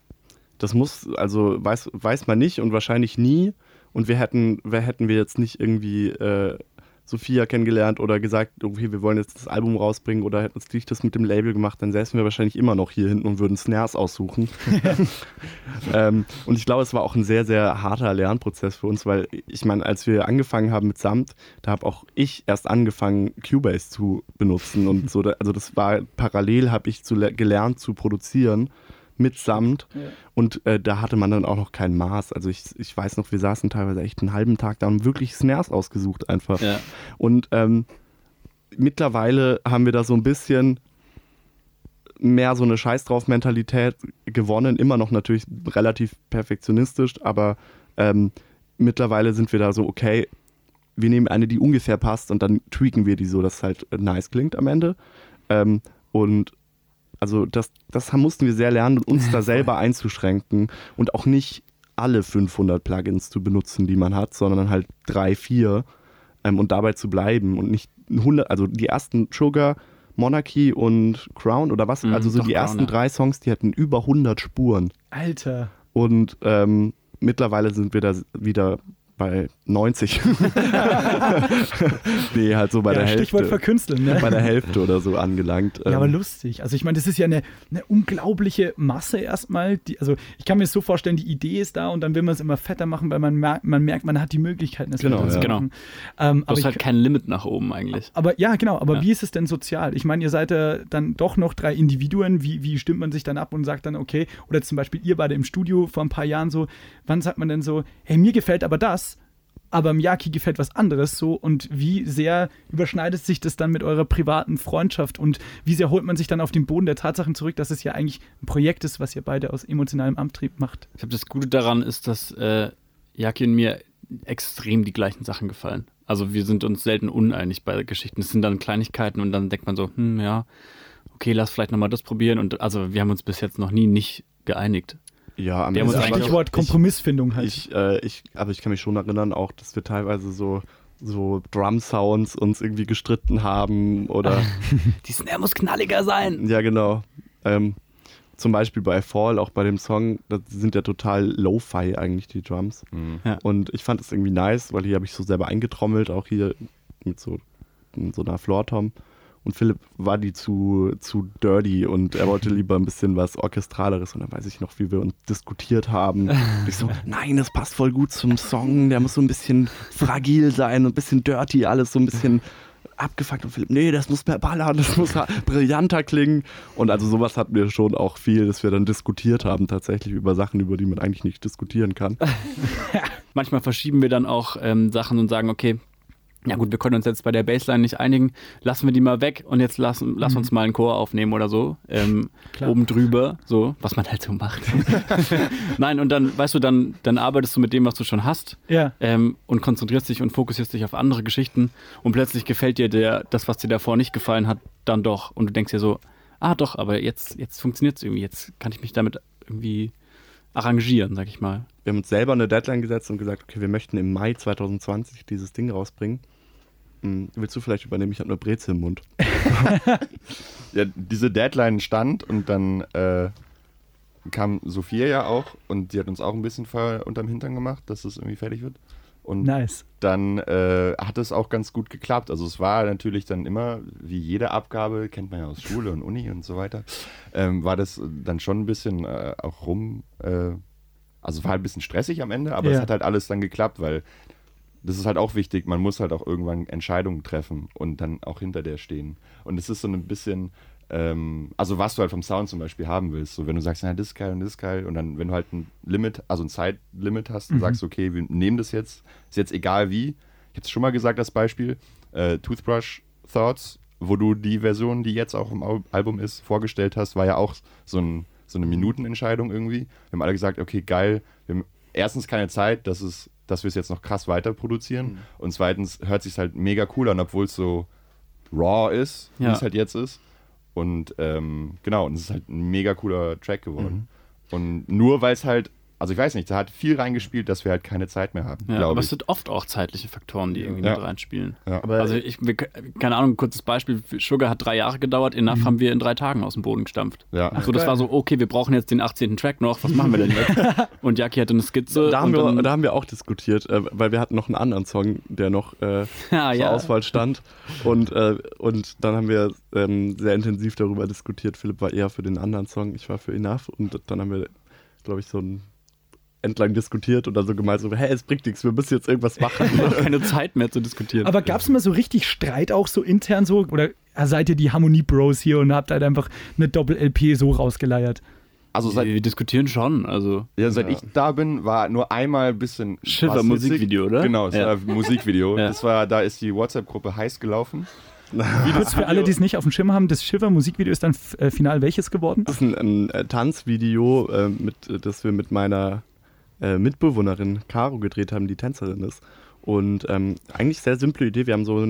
Das muss, also weiß, weiß man nicht und wahrscheinlich nie. Und wir hätten, wir hätten wir jetzt nicht irgendwie äh, Sophia kennengelernt oder gesagt, okay, wir wollen jetzt das Album rausbringen oder hätten uns nicht das mit dem Label gemacht, dann säßen wir wahrscheinlich immer noch hier hinten und würden Snares aussuchen. ähm, und ich glaube, es war auch ein sehr, sehr harter Lernprozess für uns, weil ich meine, als wir angefangen haben mit Samt, da habe auch ich erst angefangen, Cubase zu benutzen und so. Also das war parallel, habe ich zu, le- gelernt zu produzieren mit Samt. Und äh, da hatte man dann auch noch kein Maß. Also ich, ich weiß noch, wir saßen teilweise echt einen halben Tag da und wirklich Snares ausgesucht einfach. Ja. Und ähm, mittlerweile haben wir da so ein bisschen mehr so eine Scheiß drauf Mentalität gewonnen. Immer noch natürlich relativ perfektionistisch, aber ähm, mittlerweile sind wir da so, okay, wir nehmen eine, die ungefähr passt und dann tweaken wir die so, dass es halt nice klingt am Ende. Ähm, und also das, das mussten wir sehr lernen, uns da selber einzuschränken und auch nicht alle 500 Plugins zu benutzen, die man hat, sondern halt drei, vier ähm, und dabei zu bleiben und nicht 100, also die ersten Sugar, Monarchy und Crown oder was, Mhm, also so die Crown, ersten drei Songs, die hatten über 100 Spuren Alter. und ähm, mittlerweile sind wir da wieder bei 90. nee, halt so bei ja, der Stichwort Hälfte. verkünsteln, ne? Bei der Hälfte oder so angelangt. Ja, aber Ähm, lustig. Also ich meine, das ist ja eine, eine unglaubliche Masse erstmal. Die, also ich kann mir das so vorstellen, die Idee ist da und dann will man es immer fetter machen, weil man merkt, man, merkt, man hat die Möglichkeiten, es Genau, fetter zu ja. Genau. machen. Ähm, Du aber hast ich, halt kein Limit nach oben eigentlich. aber ja, genau. Aber Ja. wie ist es denn sozial? Ich meine, ihr seid ja dann doch noch drei Individuen. Wie, wie stimmt man sich dann ab und sagt dann, okay, oder zum Beispiel ihr beide im Studio vor ein paar Jahren so, wann sagt man denn so, hey, mir gefällt aber das, aber Miyaki gefällt was anderes so und wie sehr überschneidet sich das dann mit eurer privaten Freundschaft und wie sehr holt man sich dann auf den Boden der Tatsachen zurück, dass es ja eigentlich ein Projekt ist, was ihr beide aus emotionalem Antrieb macht? Ich glaube, das Gute daran ist, dass äh, Jaki und mir extrem die gleichen Sachen gefallen. Also wir sind uns selten uneinig bei Geschichten. Es sind dann Kleinigkeiten und dann denkt man so, hm, ja, okay, lass vielleicht nochmal das probieren. Und also wir haben uns bis jetzt noch nie nicht geeinigt. Ja, am uns Ende- eigentlich- Stichwort Kompromissfindung halt. Ich, äh, ich, aber ich kann mich schon erinnern, auch, dass wir teilweise so, so Drum-Sounds uns irgendwie gestritten haben oder. Die Snare muss knalliger sein. ja, genau. Ähm, zum Beispiel bei Fall, auch bei dem Song, da sind ja total Lo-Fi eigentlich die Drums. Mhm. Ja. Und ich fand es irgendwie nice, weil hier habe ich so selber eingetrommelt, auch hier mit so, mit so einer Floor-Tom. Und Philipp war die zu, zu dirty und er wollte lieber ein bisschen was Orchestraleres. Und dann weiß ich noch, wie wir uns diskutiert haben. Und ich so, nein, das passt voll gut zum Song. Der muss so ein bisschen fragil sein und ein bisschen dirty, alles so ein bisschen abgefuckt. Und Philipp, nee, das muss mehr ballern, das muss brillanter klingen. Und also sowas hatten wir schon auch viel, dass wir dann diskutiert haben, tatsächlich über Sachen, über die man eigentlich nicht diskutieren kann. Manchmal verschieben wir dann auch ähm, Sachen und sagen, okay, ja gut, wir können uns jetzt bei der Baseline nicht einigen, lassen wir die mal weg und jetzt lassen, lass uns mal einen Chor aufnehmen oder so. Ähm, oben drüber, so, was man halt so macht. Nein, und dann, weißt du, dann, dann arbeitest du mit dem, was du schon hast ja. ähm, und konzentrierst dich und fokussierst dich auf andere Geschichten und plötzlich gefällt dir der, das, was dir davor nicht gefallen hat, dann doch. Und du denkst dir so, ah doch, aber jetzt, jetzt funktioniert es irgendwie, jetzt kann ich mich damit irgendwie arrangieren, sag ich mal. Wir haben uns selber eine Deadline gesetzt und gesagt, okay, wir möchten im Mai 2020 dieses Ding rausbringen. Hm, willst du vielleicht übernehmen? Ich habe eine Brezel im Mund. Ja, diese Deadline stand und dann äh, kam Sophia ja auch und die hat uns auch ein bisschen Feuer unterm Hintern gemacht, dass es irgendwie fertig wird. Und Nice. dann äh, hat es auch ganz gut geklappt. Also es war natürlich dann immer, wie jede Abgabe, kennt man ja aus Schule und Uni und so weiter, ähm, war das dann schon ein bisschen äh, auch rum, äh, also war halt ein bisschen stressig am Ende, aber Ja. es hat halt alles dann geklappt, weil das ist halt auch wichtig, man muss halt auch irgendwann Entscheidungen treffen und dann auch hinter der stehen. Und es ist so ein bisschen, ähm, also was du halt vom Sound zum Beispiel haben willst, so wenn du sagst, na, das ist geil und das ist geil. Und dann, wenn du halt ein Limit, also ein Zeitlimit hast und sagst, okay, wir nehmen das jetzt, ist jetzt egal wie. Ich habe es schon mal gesagt als Beispiel, äh, Toothbrush Thoughts, wo du die Version, die jetzt auch im Al- Album ist, vorgestellt hast, war ja auch so, ein, so eine Minutenentscheidung irgendwie. Wir haben alle gesagt, okay, geil, wir haben erstens keine Zeit, dass, es, dass wir es jetzt noch krass weiter produzieren und zweitens hört sich halt mega cool an, obwohl es so raw ist, wie Ja. es halt jetzt ist. Und ähm, genau, und es ist halt ein mega cooler Track geworden. Und nur weil es halt, also ich weiß nicht, da hat viel reingespielt, dass wir halt keine Zeit mehr haben, Ja, aber ich. es sind oft auch zeitliche Faktoren, die irgendwie Ja. mit reinspielen. Ja. Aber Also ich, wir, keine Ahnung, ein kurzes Beispiel. Sugar hat drei Jahre gedauert, Enough haben wir in drei Tagen aus dem Boden gestampft. ja. So, das war so, okay, wir brauchen jetzt den 18. Track noch, was machen wir denn jetzt? Und Jackie hatte eine Skizze. Da haben, und wir, dann, da haben wir auch diskutiert, äh, weil wir hatten noch einen anderen Song, der noch äh, ja, zur ja. Auswahl stand. Und, äh, und dann haben wir ähm, sehr intensiv darüber diskutiert. Philipp war eher für den anderen Song, ich war für Enough. Und dann haben wir, glaube ich, so ein entlang diskutiert und dann so gemeint so, hey, es bringt nichts, wir müssen jetzt irgendwas machen. keine Zeit mehr zu diskutieren. Aber gab es mal so richtig Streit auch so intern so? Oder seid ihr die Harmonie-Bros hier und habt halt einfach eine Doppel-LP so rausgeleiert? Also seit, wir diskutieren schon, also. ja, seit ich da bin, war nur einmal ein bisschen witzig. Musikvideo, oder? Genau, es Ja. war ein Musikvideo. Ja. Das war, da ist die WhatsApp-Gruppe heiß gelaufen. Kurz für alle, die es nicht auf dem Schirm haben, das Shiver-Musikvideo ist dann äh, final welches geworden? Das ist ein, ein äh, Tanzvideo, äh, mit, äh, das wir mit meiner äh, Mitbewohnerin Caro gedreht haben, die Tänzerin ist. Und ähm, eigentlich sehr simple Idee. Wir haben so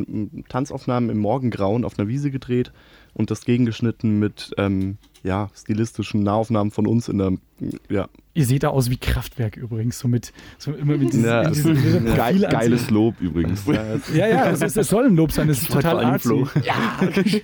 Tanzaufnahmen im Morgengrauen auf einer Wiese gedreht und das gegengeschnitten mit ähm, ja, stilistischen Nahaufnahmen von uns in der ja, Ihr seht da aus wie Kraftwerk übrigens, so mit, so immer mit diesen, Ja, in diesen, diese Geil, geiles Lob übrigens. Ja, ja, es, ist, es soll ein Lob sein, es ist total artsy. Ja.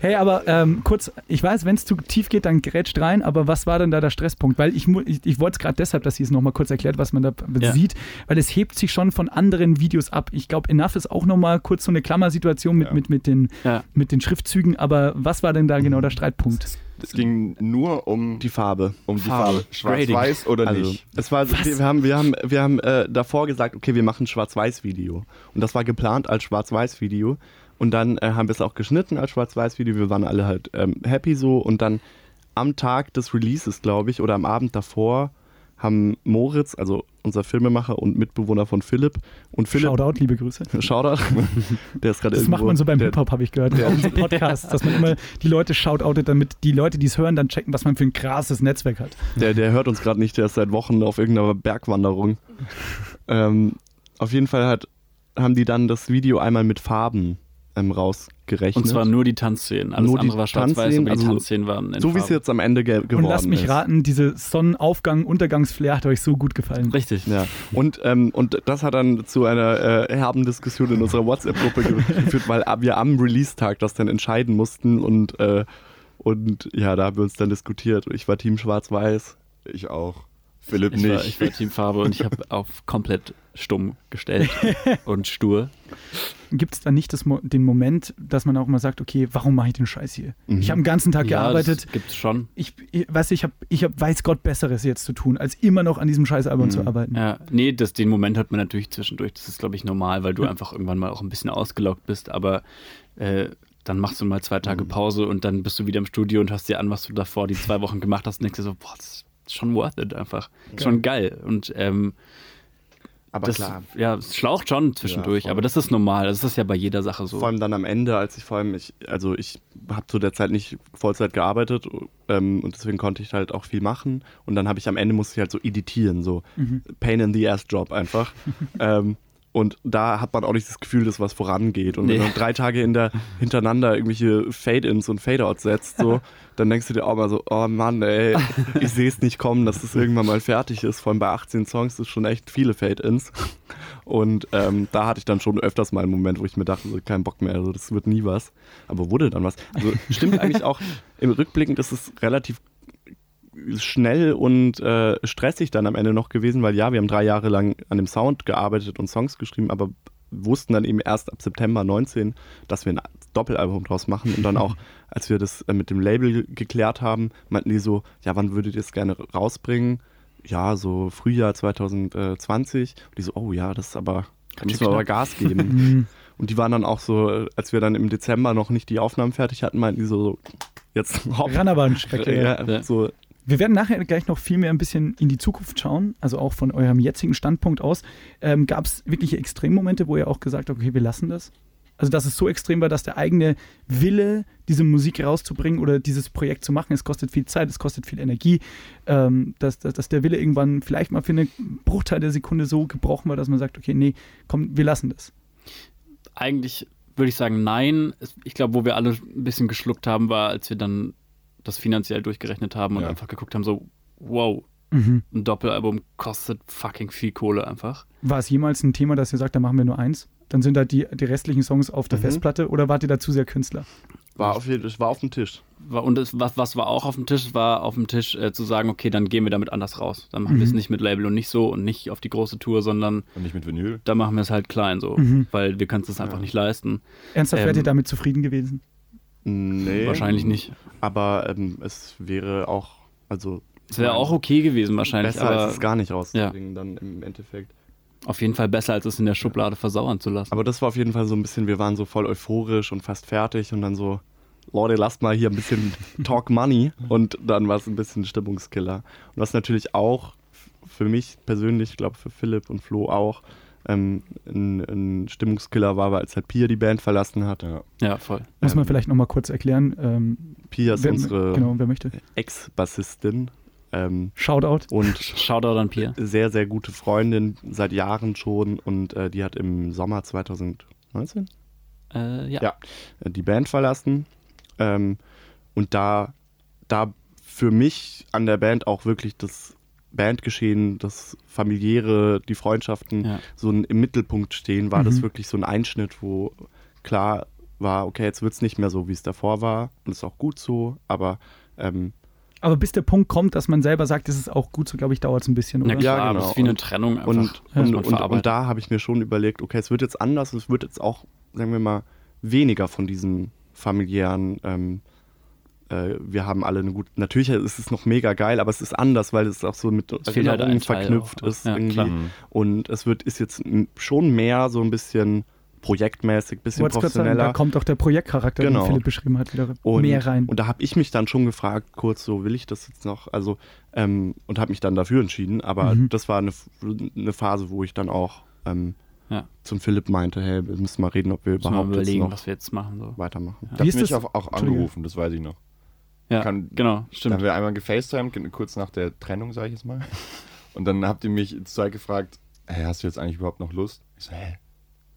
Hey, aber ähm, kurz, ich weiß, wenn es zu tief geht, dann grätscht rein, aber was war denn da der Stresspunkt? Weil ich, mu- ich, ich wollte es gerade deshalb, dass sie es nochmal kurz erklärt, was man da Ja. sieht, weil es hebt sich schon von anderen Videos ab. Ich glaube, Enough ist auch nochmal kurz so eine Klammersituation mit, Ja. mit, mit, den, Ja. mit den Schriftzügen, aber was war denn da genau der Streitpunkt? Es ging nur um die Farbe. um die Farbe. Farbe. Schwarz-Weiß oder Also, nicht. es war, wir, wir haben, wir haben, wir haben äh, davor gesagt, okay, wir machen ein Schwarz-Weiß-Video. Und das war geplant als Schwarz-Weiß-Video. Und dann äh, haben wir es auch geschnitten als Schwarz-Weiß-Video. Wir waren alle halt ähm, happy so. Und dann am Tag des Releases, glaube ich, oder am Abend davor, haben Moritz, also unser Filmemacher und Mitbewohner von Philipp, und Philipp. Shoutout, liebe Grüße. Shoutout. Der ist gerade Das irgendwo- macht man so beim der, Hip-Hop, habe ich gehört, bei unserem Podcast, dass man immer die Leute shoutoutet, damit die Leute, die es hören, dann checken, was man für ein krasses Netzwerk hat. Der, der hört uns gerade nicht, der ist seit Wochen auf irgendeiner Bergwanderung. ähm, auf jeden Fall hat, haben die dann das Video einmal mit Farben ähm, rausgerechnet. Und zwar nur die Tanzszenen. Alles Nur die andere war schwarz-weiß, Tanzszenen, aber die also Tanzszenen waren in so wie es jetzt am Ende ge geworden Und lasst mich ist. raten, diese Sonnenaufgang-Untergangsflair hat euch so gut gefallen. Richtig. Ja, und, ähm, und das hat dann zu einer äh, herben Diskussion in unserer WhatsApp-Gruppe ge geführt, weil wir am Release-Tag das dann entscheiden mussten und, äh, und ja, da haben wir uns dann diskutiert. Ich war Team Schwarz-Weiß. Ich auch. Philipp Ich nicht. war, ich war Team Farbe und ich habe auf komplett stumm gestellt und stur. Gibt es da nicht das Mo den Moment, dass man auch mal sagt, okay, warum mache ich den Scheiß hier? Mhm. Ich habe den ganzen Tag gearbeitet. Das gibt's schon. Ich, ich weiß, ich habe, ich hab, weiß Gott Besseres jetzt zu tun, als immer noch an diesem Scheißalbum Mhm. zu arbeiten. Ja, nee, das, den Moment hat man natürlich zwischendurch. Das ist, glaube ich, normal, weil du einfach irgendwann mal auch ein bisschen ausgelaugt bist. Aber äh, dann machst du mal zwei Mhm. Tage Pause und dann bist du wieder im Studio und hast dir an, was du davor die zwei Wochen gemacht hast und denkst dir so, boah, das ist schon worth it einfach. Ist Schon geil. Und ähm, Aber das, klar, ja, es schlaucht schon zwischendurch, voll. aber das ist normal. Das ist ja bei jeder Sache so. vor allem dann am Ende, als ich vor allem, ich, also ich habe zu der Zeit nicht Vollzeit gearbeitet ähm, und deswegen konnte ich halt auch viel machen und dann habe ich am Ende musste ich halt so editieren, so Pain in the Ass Job einfach. ähm, und da hat man auch nicht das Gefühl, dass was vorangeht. Und wenn Nee. du drei Tage in der, hintereinander irgendwelche Fade-Ins und Fade-Outs setzt, so, dann denkst du dir auch mal so, oh Mann, ey, ich sehe es nicht kommen, dass das irgendwann mal fertig ist. Vor allem bei 18 Songs ist schon echt viele Fade-Ins. Und ähm, da hatte ich dann schon öfters mal einen Moment, wo ich mir dachte, so, kein Bock mehr, also das wird nie was. Aber wurde dann was. Also stimmt eigentlich auch, im Rückblickend ist es relativ schnell und äh, stressig dann am Ende noch gewesen, weil ja, wir haben drei Jahre lang an dem Sound gearbeitet und Songs geschrieben, aber wussten dann eben erst ab September 19, dass wir ein Doppelalbum draus machen und dann auch, als wir das äh, mit dem Label geklärt haben, meinten die so, ja, wann würdet ihr es gerne rausbringen? Ja, so Frühjahr 2020. Und die so, oh ja, das ist aber, da müssen wir aber Gas geben. Mhm. Und die waren dann auch so, als wir dann im Dezember noch nicht die Aufnahmen fertig hatten, meinten die so, so jetzt hopp. Ran aber ein Strecke. Ja, Ja. so, Wir werden nachher gleich noch viel mehr ein bisschen in die Zukunft schauen, also auch von eurem jetzigen Standpunkt aus. Ähm, Gab es wirkliche Extremmomente, wo ihr auch gesagt habt, okay, wir lassen das? Also, dass es so extrem war, dass der eigene Wille, diese Musik rauszubringen oder dieses Projekt zu machen, es kostet viel Zeit, es kostet viel Energie, ähm, dass, dass, dass der Wille irgendwann vielleicht mal für einen Bruchteil der Sekunde so gebrochen war, dass man sagt, okay, nee, komm, wir lassen das. Eigentlich würde ich sagen, nein. Ich glaube, wo wir alle ein bisschen geschluckt haben, war, als wir dann das finanziell durchgerechnet haben und Ja. einfach geguckt haben, so, wow, Mhm. ein Doppelalbum kostet fucking viel Kohle einfach. War es jemals ein Thema, dass ihr sagt, da machen wir nur eins? Dann sind da die, die restlichen Songs auf der Mhm. Festplatte oder wart ihr da zu sehr Künstler? war auf, jeden- es war auf dem Tisch. War, und es, was, was war auch auf dem Tisch, war auf dem Tisch äh, zu sagen, okay, dann gehen wir damit anders raus. Dann machen wir es Mhm. nicht mit Label und nicht so und nicht auf die große Tour, sondern Und nicht mit Vinyl. da machen wir es halt klein so, Mhm. weil wir können es einfach nicht leisten. Ernsthaft, wärt ihr Ähm, damit zufrieden gewesen? Nee. Wahrscheinlich nicht. Aber ähm, es wäre auch, also Es wäre auch okay gewesen wahrscheinlich, besser, aber als es gar nicht rauszubringen dann im Endeffekt. auf jeden Fall besser, als es in der Schublade versauern zu lassen. Aber das war auf jeden Fall so ein bisschen, wir waren so voll euphorisch und fast fertig und dann so, Leute, lasst mal hier ein bisschen Talk Money und dann war es ein bisschen Stimmungskiller. Und was natürlich auch für mich persönlich, ich glaube für Philipp und Flo auch, ähm, ein, ein Stimmungskiller war, war, als halt Pia die Band verlassen hat. Ja. ja, voll. Muss man ähm, vielleicht nochmal kurz erklären. Ähm, Pia ist wer, unsere Genau. Ex-Bassistin ähm, Shoutout. und Shoutout an Pierre. sehr, sehr gute Freundin seit Jahren schon und äh, die hat im Sommer 2019 Äh, ja. Ja. die Band verlassen. Ähm, und da, da für mich an der Band auch wirklich das Bandgeschehen, das familiäre, die Freundschaften Ja. so ein, im Mittelpunkt stehen, war das Mhm. wirklich so ein Einschnitt, wo klar war, okay, jetzt wird es nicht mehr so, wie es davor war. Und ist auch gut so, aber ähm, Aber bis der Punkt kommt, dass man selber sagt, das ist auch gut so, glaube ich, dauert es ein bisschen, Na oder? klar, Ja, aber genau. es ist wie eine Und- Trennung einfach. und, und, und, und da habe ich mir schon überlegt, okay, es wird jetzt anders, es wird jetzt auch, sagen wir mal, weniger von diesen familiären, ähm, äh, wir haben alle eine gute, natürlich ist es noch mega geil, aber es ist anders, weil es auch so mit Es halt Erinnerungen Teil verknüpft auch. ist Ja, irgendwie. klar. Mhm. Und es wird, ist jetzt schon mehr so ein bisschen projektmäßig, bisschen Wollte gerade sagen, da professioneller. kommt auch der Projektcharakter, Genau. den Philipp beschrieben hat, wieder Und, mehr rein. und da habe ich mich dann schon gefragt, kurz so, will ich das jetzt noch? Also, ähm, und habe mich dann dafür entschieden. Aber Mhm. das war eine, eine Phase, wo ich dann auch ähm, Ja. zum Philipp meinte, hey, wir müssen mal reden, ob wir Müssen wir überhaupt mal jetzt überlegen, noch was wir jetzt machen. So. weitermachen. Ich Wie habe ist mich das- auch, angerufen, das weiß ich noch. Ja, Kann- genau, Da stimmt. haben wir einmal gefacetimed, ge- kurz nach der Trennung, sage ich jetzt mal. Und dann habt ihr mich zur Zeit gefragt, hey, hast du jetzt eigentlich überhaupt noch Lust? Ich so, hä?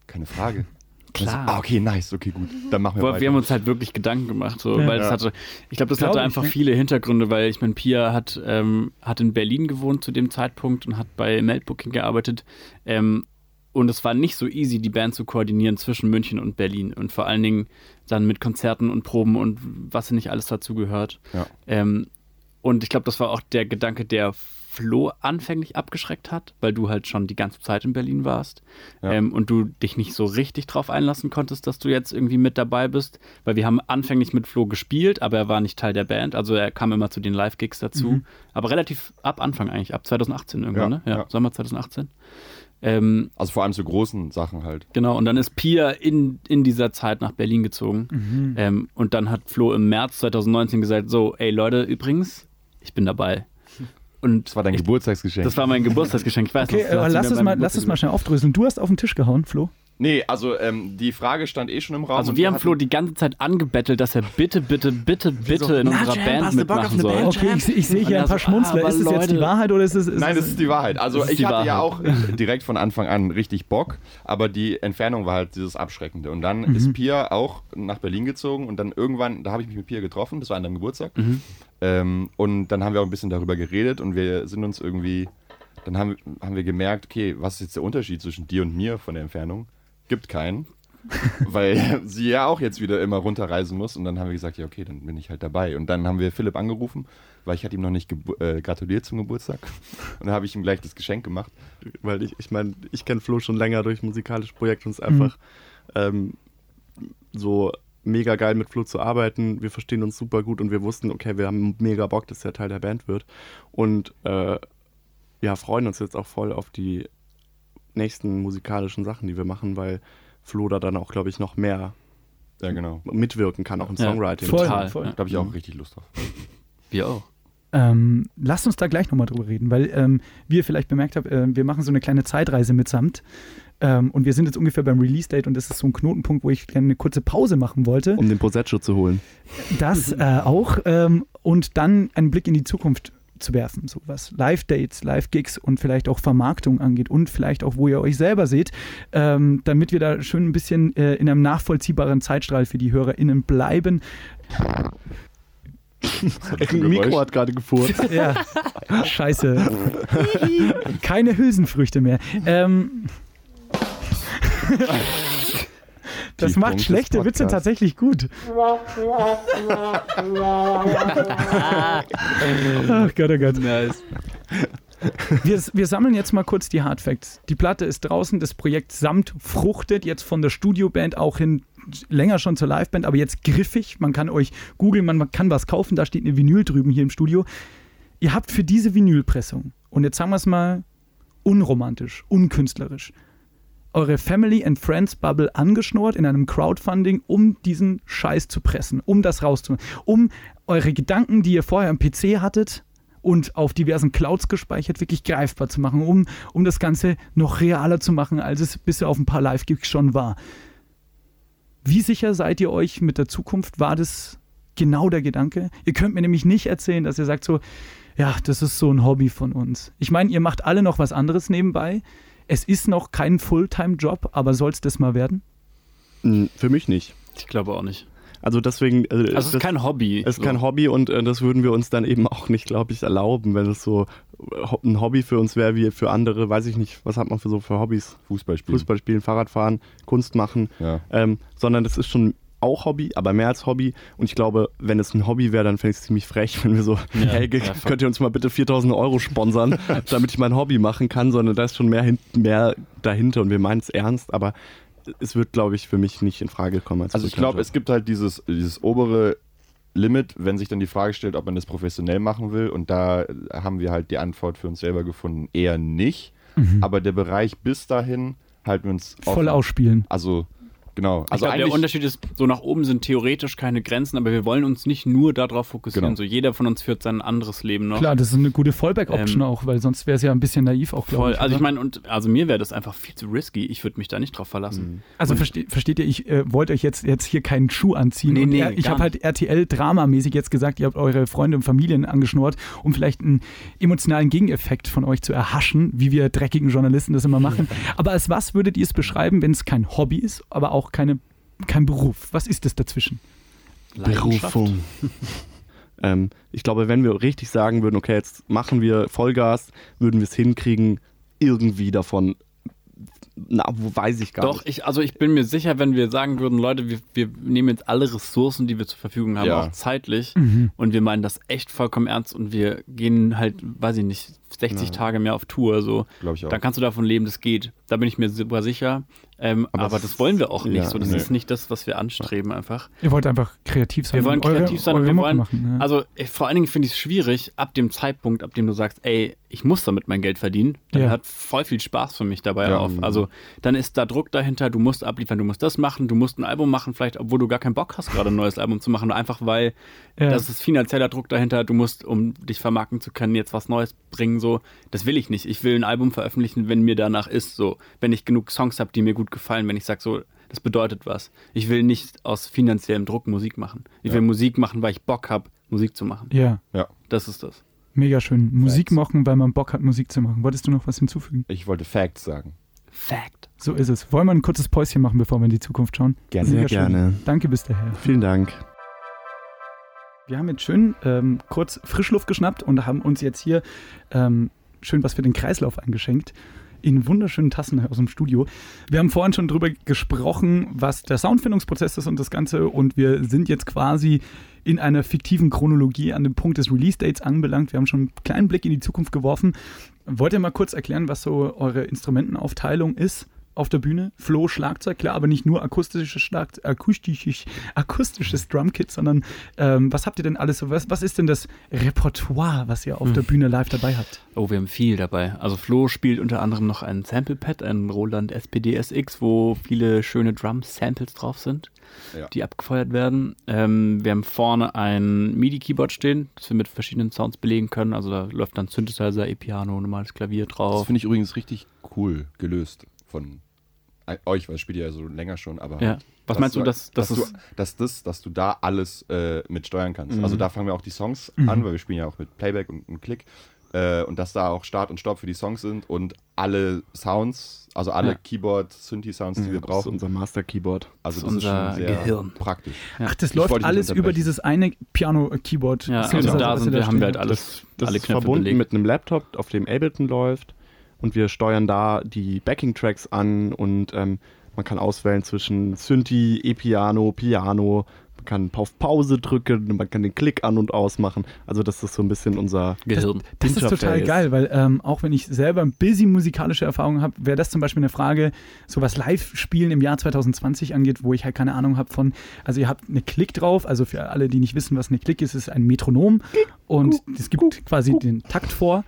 Keine Frage. Klar. Ah, okay, nice, okay, gut. Dann machen wir Wir, weiter. wir haben uns halt wirklich Gedanken gemacht, so, Ja. weil es Ja. hatte, ich glaube, das Glaube hatte ich, einfach ne? viele Hintergründe, weil ich meine, Pia hat, ähm, hat in Berlin gewohnt zu dem Zeitpunkt und hat bei Meldbooking gearbeitet. Ähm, und es war nicht so easy, die Band zu koordinieren zwischen München und Berlin und vor allen Dingen dann mit Konzerten und Proben und was nicht alles dazu gehört. Ja. Ähm, und ich glaube, das war auch der Gedanke, der Flo anfänglich abgeschreckt hat, weil du halt schon die ganze Zeit in Berlin warst Ja. ähm, und du dich nicht so richtig drauf einlassen konntest, dass du jetzt irgendwie mit dabei bist, weil wir haben anfänglich mit Flo gespielt, aber er war nicht Teil der Band, also er kam immer zu den Live-Gigs dazu, Mhm. aber relativ ab Anfang eigentlich, ab 2018 irgendwann, Ja, ne? Ja, ja. Sommer 2018. Ähm, Also vor allem zu großen Sachen halt. Genau, und dann ist Pia in, in dieser Zeit nach Berlin gezogen. Mhm. Ähm, und dann hat Flo im März 2019 gesagt: So, ey Leute, übrigens, ich bin dabei. Und Das war dein ich, Geburtstagsgeschenk. das war mein Geburtstagsgeschenk. Ich weiß Okay, noch, lass es, mal, lass es mal schnell aufdröseln. Du hast auf den Tisch gehauen, Flo. Nee, also ähm, die Frage stand eh schon im Raum. Also wir haben Flo die ganze Zeit angebettelt, dass er bitte, bitte, bitte, bitte in "Na, unserer Jam, Band hast du Bock auf mitmachen eine soll. Band? Okay, ich, ich sehe hier er ein paar so, Schmunzler. ist es jetzt die Wahrheit oder ist es. Ist Nein, es das ist die Wahrheit. Also ich hatte ja auch Wahrheit. direkt von Anfang an richtig Bock, aber die Entfernung war halt dieses Abschreckende. Und dann Mhm. ist Pia auch nach Berlin gezogen und dann irgendwann, da habe ich mich mit Pia getroffen, das war an deinem Geburtstag. Mhm. Ähm, und dann haben wir auch ein bisschen darüber geredet und wir sind uns irgendwie, dann haben, haben wir gemerkt, okay, was ist jetzt der Unterschied zwischen dir und mir von der Entfernung? Gibt keinen. weil sie ja auch jetzt wieder immer runterreisen muss. Und dann haben wir gesagt, ja, okay, dann bin ich halt dabei. Und dann haben wir Philipp angerufen, weil ich hatte ihm noch nicht äh, gratuliert zum Geburtstag. Und dann habe ich ihm gleich das Geschenk gemacht. Weil ich, ich meine, ich kenne Flo schon länger durch musikalische Projekte und es ist einfach ähm, so mega geil mit Flo zu arbeiten. Wir verstehen uns super gut und wir wussten, okay, wir haben mega Bock, dass er Teil der Band wird. Und äh, ja, freuen uns jetzt auch voll auf die nächsten musikalischen Sachen, die wir machen, weil Flo da dann auch, glaube ich, noch mehr Ja, genau. mitwirken kann, auch im Ja, Songwriting. voll, Total, voll. Da habe ich auch richtig Lust drauf. Wir auch. Ähm, lasst uns da gleich nochmal drüber reden, weil, ähm, wie ihr vielleicht bemerkt habt, äh, wir machen so eine kleine Zeitreise mitsamt. Ähm, und wir sind jetzt ungefähr beim Release-Date und das ist so ein Knotenpunkt, wo ich gerne eine kurze Pause machen wollte. Um den Prosecco zu holen. Das äh, auch. Ähm, und dann einen Blick in die Zukunft zu werfen, so was Live-Dates, Live-Gigs und vielleicht auch Vermarktung angeht und vielleicht auch, wo ihr euch selber seht, ähm, damit wir da schön ein bisschen äh, in einem nachvollziehbaren Zeitstrahl für die HörerInnen bleiben. Ein Mikro hat gerade gefurzt. Ja, scheiße. Keine Hülsenfrüchte mehr. Ähm, das macht schlechte Witze tatsächlich gut. Ach Gott, oh Gott. Nice. Wir, wir sammeln jetzt mal kurz die Hard Facts. Die Platte ist draußen, das Projekt Samt fruchtet jetzt von der Studioband auch hin länger schon zur Liveband, aber jetzt griffig. Man kann euch googeln, man kann was kaufen, da steht eine Vinyl drüben hier im Studio. Ihr habt für diese Vinylpressung, und jetzt sagen wir es mal unromantisch, unkünstlerisch, eure Family and Friends Bubble angeschnurrt in einem Crowdfunding, um diesen Scheiß zu pressen, um das rauszuholen, um eure Gedanken, die ihr vorher am PC hattet und auf diversen Clouds gespeichert, wirklich greifbar zu machen, um, um das Ganze noch realer zu machen, als es bisher auf ein paar Live-Gigs schon war. Wie sicher seid ihr euch mit der Zukunft? War das genau der Gedanke? Ihr könnt mir nämlich nicht erzählen, dass ihr sagt so, ja, das ist so ein Hobby von uns. Ich meine, ihr macht alle noch was anderes nebenbei. Es ist noch kein Fulltime-Job, aber soll es das mal werden? Mm, Für mich nicht. Ich glaube auch nicht. Also deswegen. äh, Also es das- ist kein Hobby. Es ist so. kein Hobby und äh, das würden wir uns dann eben auch nicht, glaube ich, erlauben, wenn es so äh, ein Hobby für uns wäre wie für andere, weiß ich nicht, was hat man für so für Hobbys? Fußball spielen. Fußball spielen, Fahrrad fahren, Kunst machen, Ja. ähm, sondern das ist schon auch Hobby, aber mehr als Hobby. Und ich glaube, wenn es ein Hobby wäre, dann fände ich es ziemlich frech, wenn wir so, Ja, hey, ja, könnt ihr uns mal bitte 4000 Euro sponsern, damit ich mein Hobby machen kann, sondern da ist schon mehr, hin mehr dahinter und wir meinen es ernst, aber es wird, glaube ich, für mich nicht in Frage kommen. Als Also ich glaube, es gibt halt dieses, dieses obere Limit, wenn sich dann die Frage stellt, ob man das professionell machen will. Und da haben wir halt die Antwort für uns selber gefunden, eher nicht. Aber der Bereich bis dahin halten wir uns Voll offen. ausspielen. Also genau. Ich Also glaube, der Unterschied ist, so nach oben sind theoretisch keine Grenzen, aber wir wollen uns nicht nur darauf fokussieren. Genau. So jeder von uns führt sein anderes Leben noch. Klar, das ist eine gute Fallback-Option Ähm, auch, weil sonst wäre es ja ein bisschen naiv auch, glaube Voll. ich. Also ich meine, und also mir wäre das einfach viel zu risky. Ich würde mich da nicht drauf verlassen. Also verste versteht ihr, ich äh, wollte euch jetzt, jetzt hier keinen Schuh anziehen. Nee, nee, ich habe halt RTL-dramamäßig jetzt gesagt, ihr habt eure Freunde und Familien angeschnurrt, um vielleicht einen emotionalen Gegeneffekt von euch zu erhaschen, wie wir dreckigen Journalisten das immer machen. aber als was würdet ihr es beschreiben, wenn es kein Hobby ist, aber auch auch keine, kein Beruf. Was ist das dazwischen? Berufung. ähm, ich glaube, wenn wir richtig sagen würden, okay, jetzt machen wir Vollgas, würden wir es hinkriegen, irgendwie davon. Na, wo weiß ich gar Doch, nicht. ich, also ich bin mir sicher, wenn wir sagen würden, Leute, wir, wir nehmen jetzt alle Ressourcen, die wir zur Verfügung haben, Ja. auch zeitlich, Mhm. und wir meinen das echt vollkommen ernst und wir gehen halt, weiß ich nicht, 60 Ja. Tage mehr auf Tour, so, Glaube ich auch. dann kannst du davon leben, das geht. Da bin ich mir super sicher. Ähm, Aber aber, das wollen wir auch nicht ja, so. Das nee. ist nicht das, was wir anstreben einfach. Ihr wollt einfach kreativ sein. Wir wollen und eure- kreativ sein und eure wir wollen, machen. Ja. also ich, vor allen Dingen finde ich es schwierig, ab dem Zeitpunkt, ab dem du sagst, ey, ich muss damit mein Geld verdienen, dann Ja. hat voll viel Spaß für mich dabei Ja. auf. Also dann ist da Druck dahinter, du musst abliefern, du musst das machen, du musst ein Album machen, vielleicht, obwohl du gar keinen Bock hast, gerade ein neues Album zu machen, einfach weil Ja. das ist finanzieller Druck dahinter, du musst, um dich vermarkten zu können, jetzt was Neues bringen, so. Das will ich nicht. Ich will ein Album veröffentlichen, wenn mir danach ist, so. Wenn ich genug Songs habe, die mir gut gefallen, wenn ich sage, so, das bedeutet was. Ich will nicht aus finanziellem Druck Musik machen. Ich will Musik machen, weil ich Bock habe, Musik zu machen. ja, Das ist das. mega schön. Musik Facts. machen, weil man Bock hat, Musik zu machen. Wolltest du noch was hinzufügen? Ich wollte Facts sagen. Fact. So ist es. Wollen wir ein kurzes Päuschen machen, bevor wir in die Zukunft schauen? Gerne. Sehr gerne. Danke bis daher. Vielen Dank. Wir haben jetzt schön ähm, kurz Frischluft geschnappt und haben uns jetzt hier ähm, schön was für den Kreislauf eingeschenkt. In wunderschönen Tassen aus dem Studio. Wir haben vorhin schon drüber gesprochen, was der Soundfindungsprozess ist und das Ganze. Und wir sind jetzt quasi in einer fiktiven Chronologie an dem Punkt des Release-Dates anbelangt. Wir haben schon einen kleinen Blick in die Zukunft geworfen. Wollt ihr mal kurz erklären, was so eure Instrumentenaufteilung ist auf der Bühne? Flo, Schlagzeug, klar, aber nicht nur akustisches, Schlag akustisches, akustisches Drumkit, sondern ähm, was habt ihr denn alles so? Was, was ist denn das Repertoire, was ihr auf der Bühne live dabei habt? Oh, wir haben viel dabei. Also Flo spielt unter anderem noch ein Sample-Pad, ein Roland SPD SX, wo viele schöne Drum-Samples drauf sind, Ja. die abgefeuert werden. Ähm, wir haben vorne ein MIDI-Keyboard stehen, das wir mit verschiedenen Sounds belegen können. Also da läuft dann Synthesizer, E-Piano, normales Klavier Das drauf. finde ich übrigens richtig cool gelöst von euch, weil das spielt ihr ja so länger schon, aber Ja. Was dass meinst du, dass, dass, dass, du, dass, das, dass du da alles äh, mit steuern kannst. Mhm. Also da fangen wir auch die Songs Mhm. an, weil wir spielen ja auch mit Playback und, und Klick. Äh, und dass da auch Start und Stopp für die Songs sind und alle Sounds, also alle Ja. Keyboard, Synthi-Sounds, die wir Das ist brauchen. unser Master-Keyboard. Also das ist unser Gehirn. praktisch. Ja. Ach, das Ich läuft alles über dieses eine Piano-Keyboard. Ja, also da was sind wir, haben wir halt alles, Das alle ist Knöpfe verbunden belegt. mit einem Laptop, auf dem Ableton läuft. Und wir steuern da die Backing-Tracks an und ähm, man kann auswählen zwischen Synthi, E-Piano, Piano. Man kann auf Pause drücken, man kann den Klick an- und ausmachen. Also das ist so ein bisschen unser Gehirn. Das ist total geil, weil ähm, auch wenn ich selber ein busy musikalische Erfahrung habe, wäre das zum Beispiel eine Frage, so was Live-Spielen im Jahr 2020 angeht, wo ich halt keine Ahnung habe von, also ihr habt eine Klick drauf, also für alle, die nicht wissen, was eine Klick ist, ist ein Metronom und es gibt quasi den Takt vor,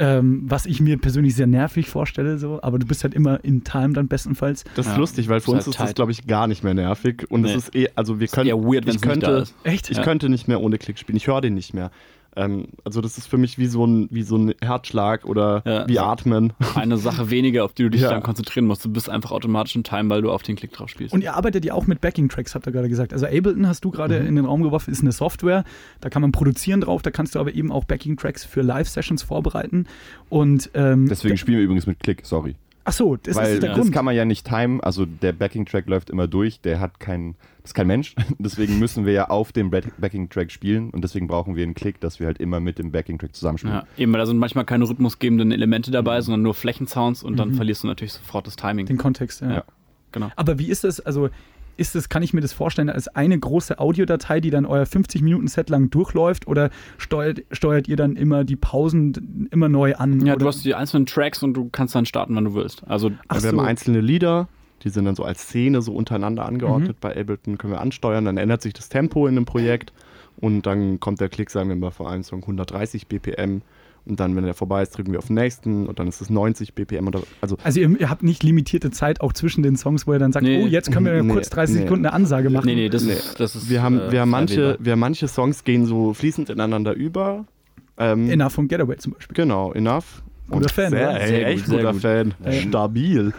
ähm, was ich mir persönlich sehr nervig vorstelle, so, aber du bist halt immer in Time dann bestenfalls. Das ist Ja. lustig, weil für Ist uns halt ist das, tight. glaube ich, gar nicht mehr nervig. Und es Nee. ist eh, also wir Ist können, eher weird, wenn ich es nicht da könnte, ist. Echt? ich Ja. könnte nicht mehr ohne Klick spielen. Ich höre den nicht mehr. Ähm, also das ist für mich wie so ein, wie so ein Herzschlag oder Ja. wie Atmen. Eine Sache weniger, auf die du dich Ja. dann konzentrieren musst. Du bist einfach automatisch in Time, weil du auf den Klick drauf spielst. Und ihr arbeitet ja auch mit Backing-Tracks, habt ihr gerade gesagt. Also Ableton hast du gerade in den Raum geworfen, ist eine Software. Da kann man produzieren drauf, da kannst du aber eben auch Backing-Tracks für Live-Sessions vorbereiten. Und ähm, Deswegen spielen wir übrigens mit Klick, sorry. Ach so, das Weil ist der das Grund. kann man ja nicht timen, also der Backing-Track läuft immer durch, der hat keinen, das ist kein Mensch, deswegen müssen wir ja auf dem Back- Backing-Track spielen und deswegen brauchen wir einen Klick, dass wir halt immer mit dem Backing-Track zusammenspielen. Ja, eben, weil da sind manchmal keine rhythmusgebenden Elemente dabei, sondern nur Flächensounds und dann Mhm. verlierst du natürlich sofort das Timing. Den Kontext, ja. Ja. Genau. Aber wie ist das, also ist das, kann ich mir das vorstellen, als eine große Audiodatei, die dann euer 50-Minuten-Set lang durchläuft oder steuert, steuert ihr dann immer die Pausen immer neu an? Ja, oder? du hast die einzelnen Tracks und du kannst dann starten, wann du willst. Also Ach wir so. haben einzelne Lieder, die sind dann so als Szene so untereinander angeordnet. Mhm. Bei Ableton können wir ansteuern, dann ändert sich das Tempo in einem Projekt und dann kommt der Klick, sagen wir mal, vor einem Song 130 BPM und dann, wenn der vorbei ist, drücken wir auf den nächsten und dann ist es 90 BPM. Oder, also Also ihr, ihr habt nicht limitierte Zeit auch zwischen den Songs, wo ihr dann sagt, Nee. oh, jetzt können wir Nee, kurz 30 nee. Sekunden eine Ansage machen. nee, nee, das, Nee. Ist, das ist. wir haben, äh, wir haben manche, wir haben manche Songs gehen so fließend ineinander über. Ähm, Enough von Getaway zum Beispiel. Genau, enough. Guter Fan, Sehr, oder? ey, Sehr echt gut, sehr guter gut. Fan. Ja. Stabil.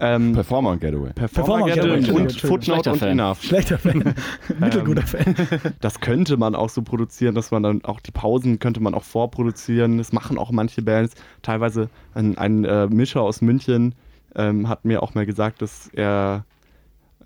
Ähm, Performer und Getaway. Performer Performer, Getaway Getaway, und. Footnote Schlechter und Fan. Enough. Schlechter Fan. Mittelguter Fan. Das könnte man auch so produzieren, dass man dann auch die Pausen könnte man auch vorproduzieren. Das machen auch manche Bands. Teilweise ein, ein äh, Mischer aus München ähm, hat mir auch mal gesagt, dass er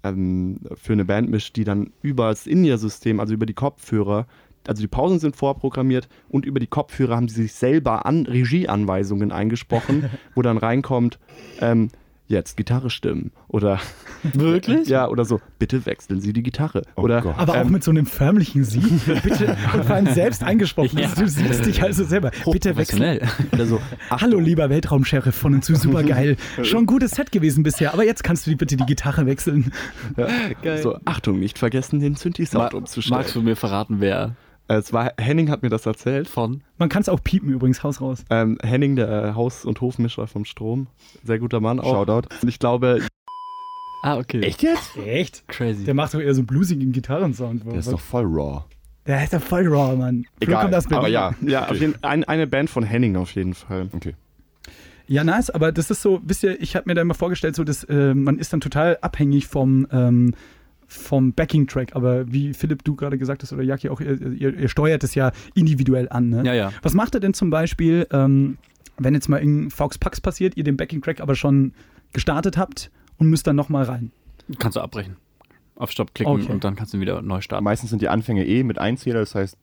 ähm, für eine Band mischt, die dann über das In-Ear-System, also über die Kopfhörer, also die Pausen sind vorprogrammiert und über die Kopfhörer haben sie sich selber an Regieanweisungen eingesprochen, wo dann reinkommt, ähm, jetzt Gitarre stimmen oder Wirklich? ja oder so bitte wechseln Sie die Gitarre Oh oder Gott. Aber auch ähm, mit so einem förmlichen Sie. Bitte, und vor allem selbst eingesprochen. Ja. Also du siehst dich also selber. Bitte wechseln. Oder so Hallo, lieber Weltraumsheriff von und zu, super geil. Schon ein gutes Set gewesen bisher, aber jetzt kannst du die bitte die Gitarre wechseln. so Achtung nicht vergessen den Synthi-Sound Ma umzustellen. magst du mir verraten, wer es war Henning hat mir das erzählt von? Man kann es auch piepen übrigens, Haus raus. Ähm, Henning, der äh, Haus- und Hofmischer vom Strom. Sehr guter Mann auch. Shoutout. Und ich glaube, Ah, okay. Echt jetzt? Echt? Crazy. Der macht doch eher so einen bluesigen Gitarrensound. Der ist doch voll raw. Der ist doch voll raw, Mann. Egal, Berlin. aber ja. ja, Okay. auf jeden, ein, eine Band von Henning auf jeden Fall. Okay. Ja, nice, aber das ist so, wisst ihr, ich habe mir da immer vorgestellt, so, dass äh, man ist dann total abhängig vom, ähm, vom Backing-Track, aber wie Philipp, du gerade gesagt hast, oder Jaki auch, ihr, ihr, ihr steuert es ja individuell an, ne? Ja, ja. Was macht ihr denn zum Beispiel, ähm, wenn jetzt mal irgendein Fox Pax passiert, ihr den Backing-Track aber schon gestartet habt und müsst dann nochmal rein? Kannst du abbrechen. Auf Stopp klicken Okay. und dann kannst du wieder neu starten. Meistens sind die Anfänge eh mit Einzähler, das heißt,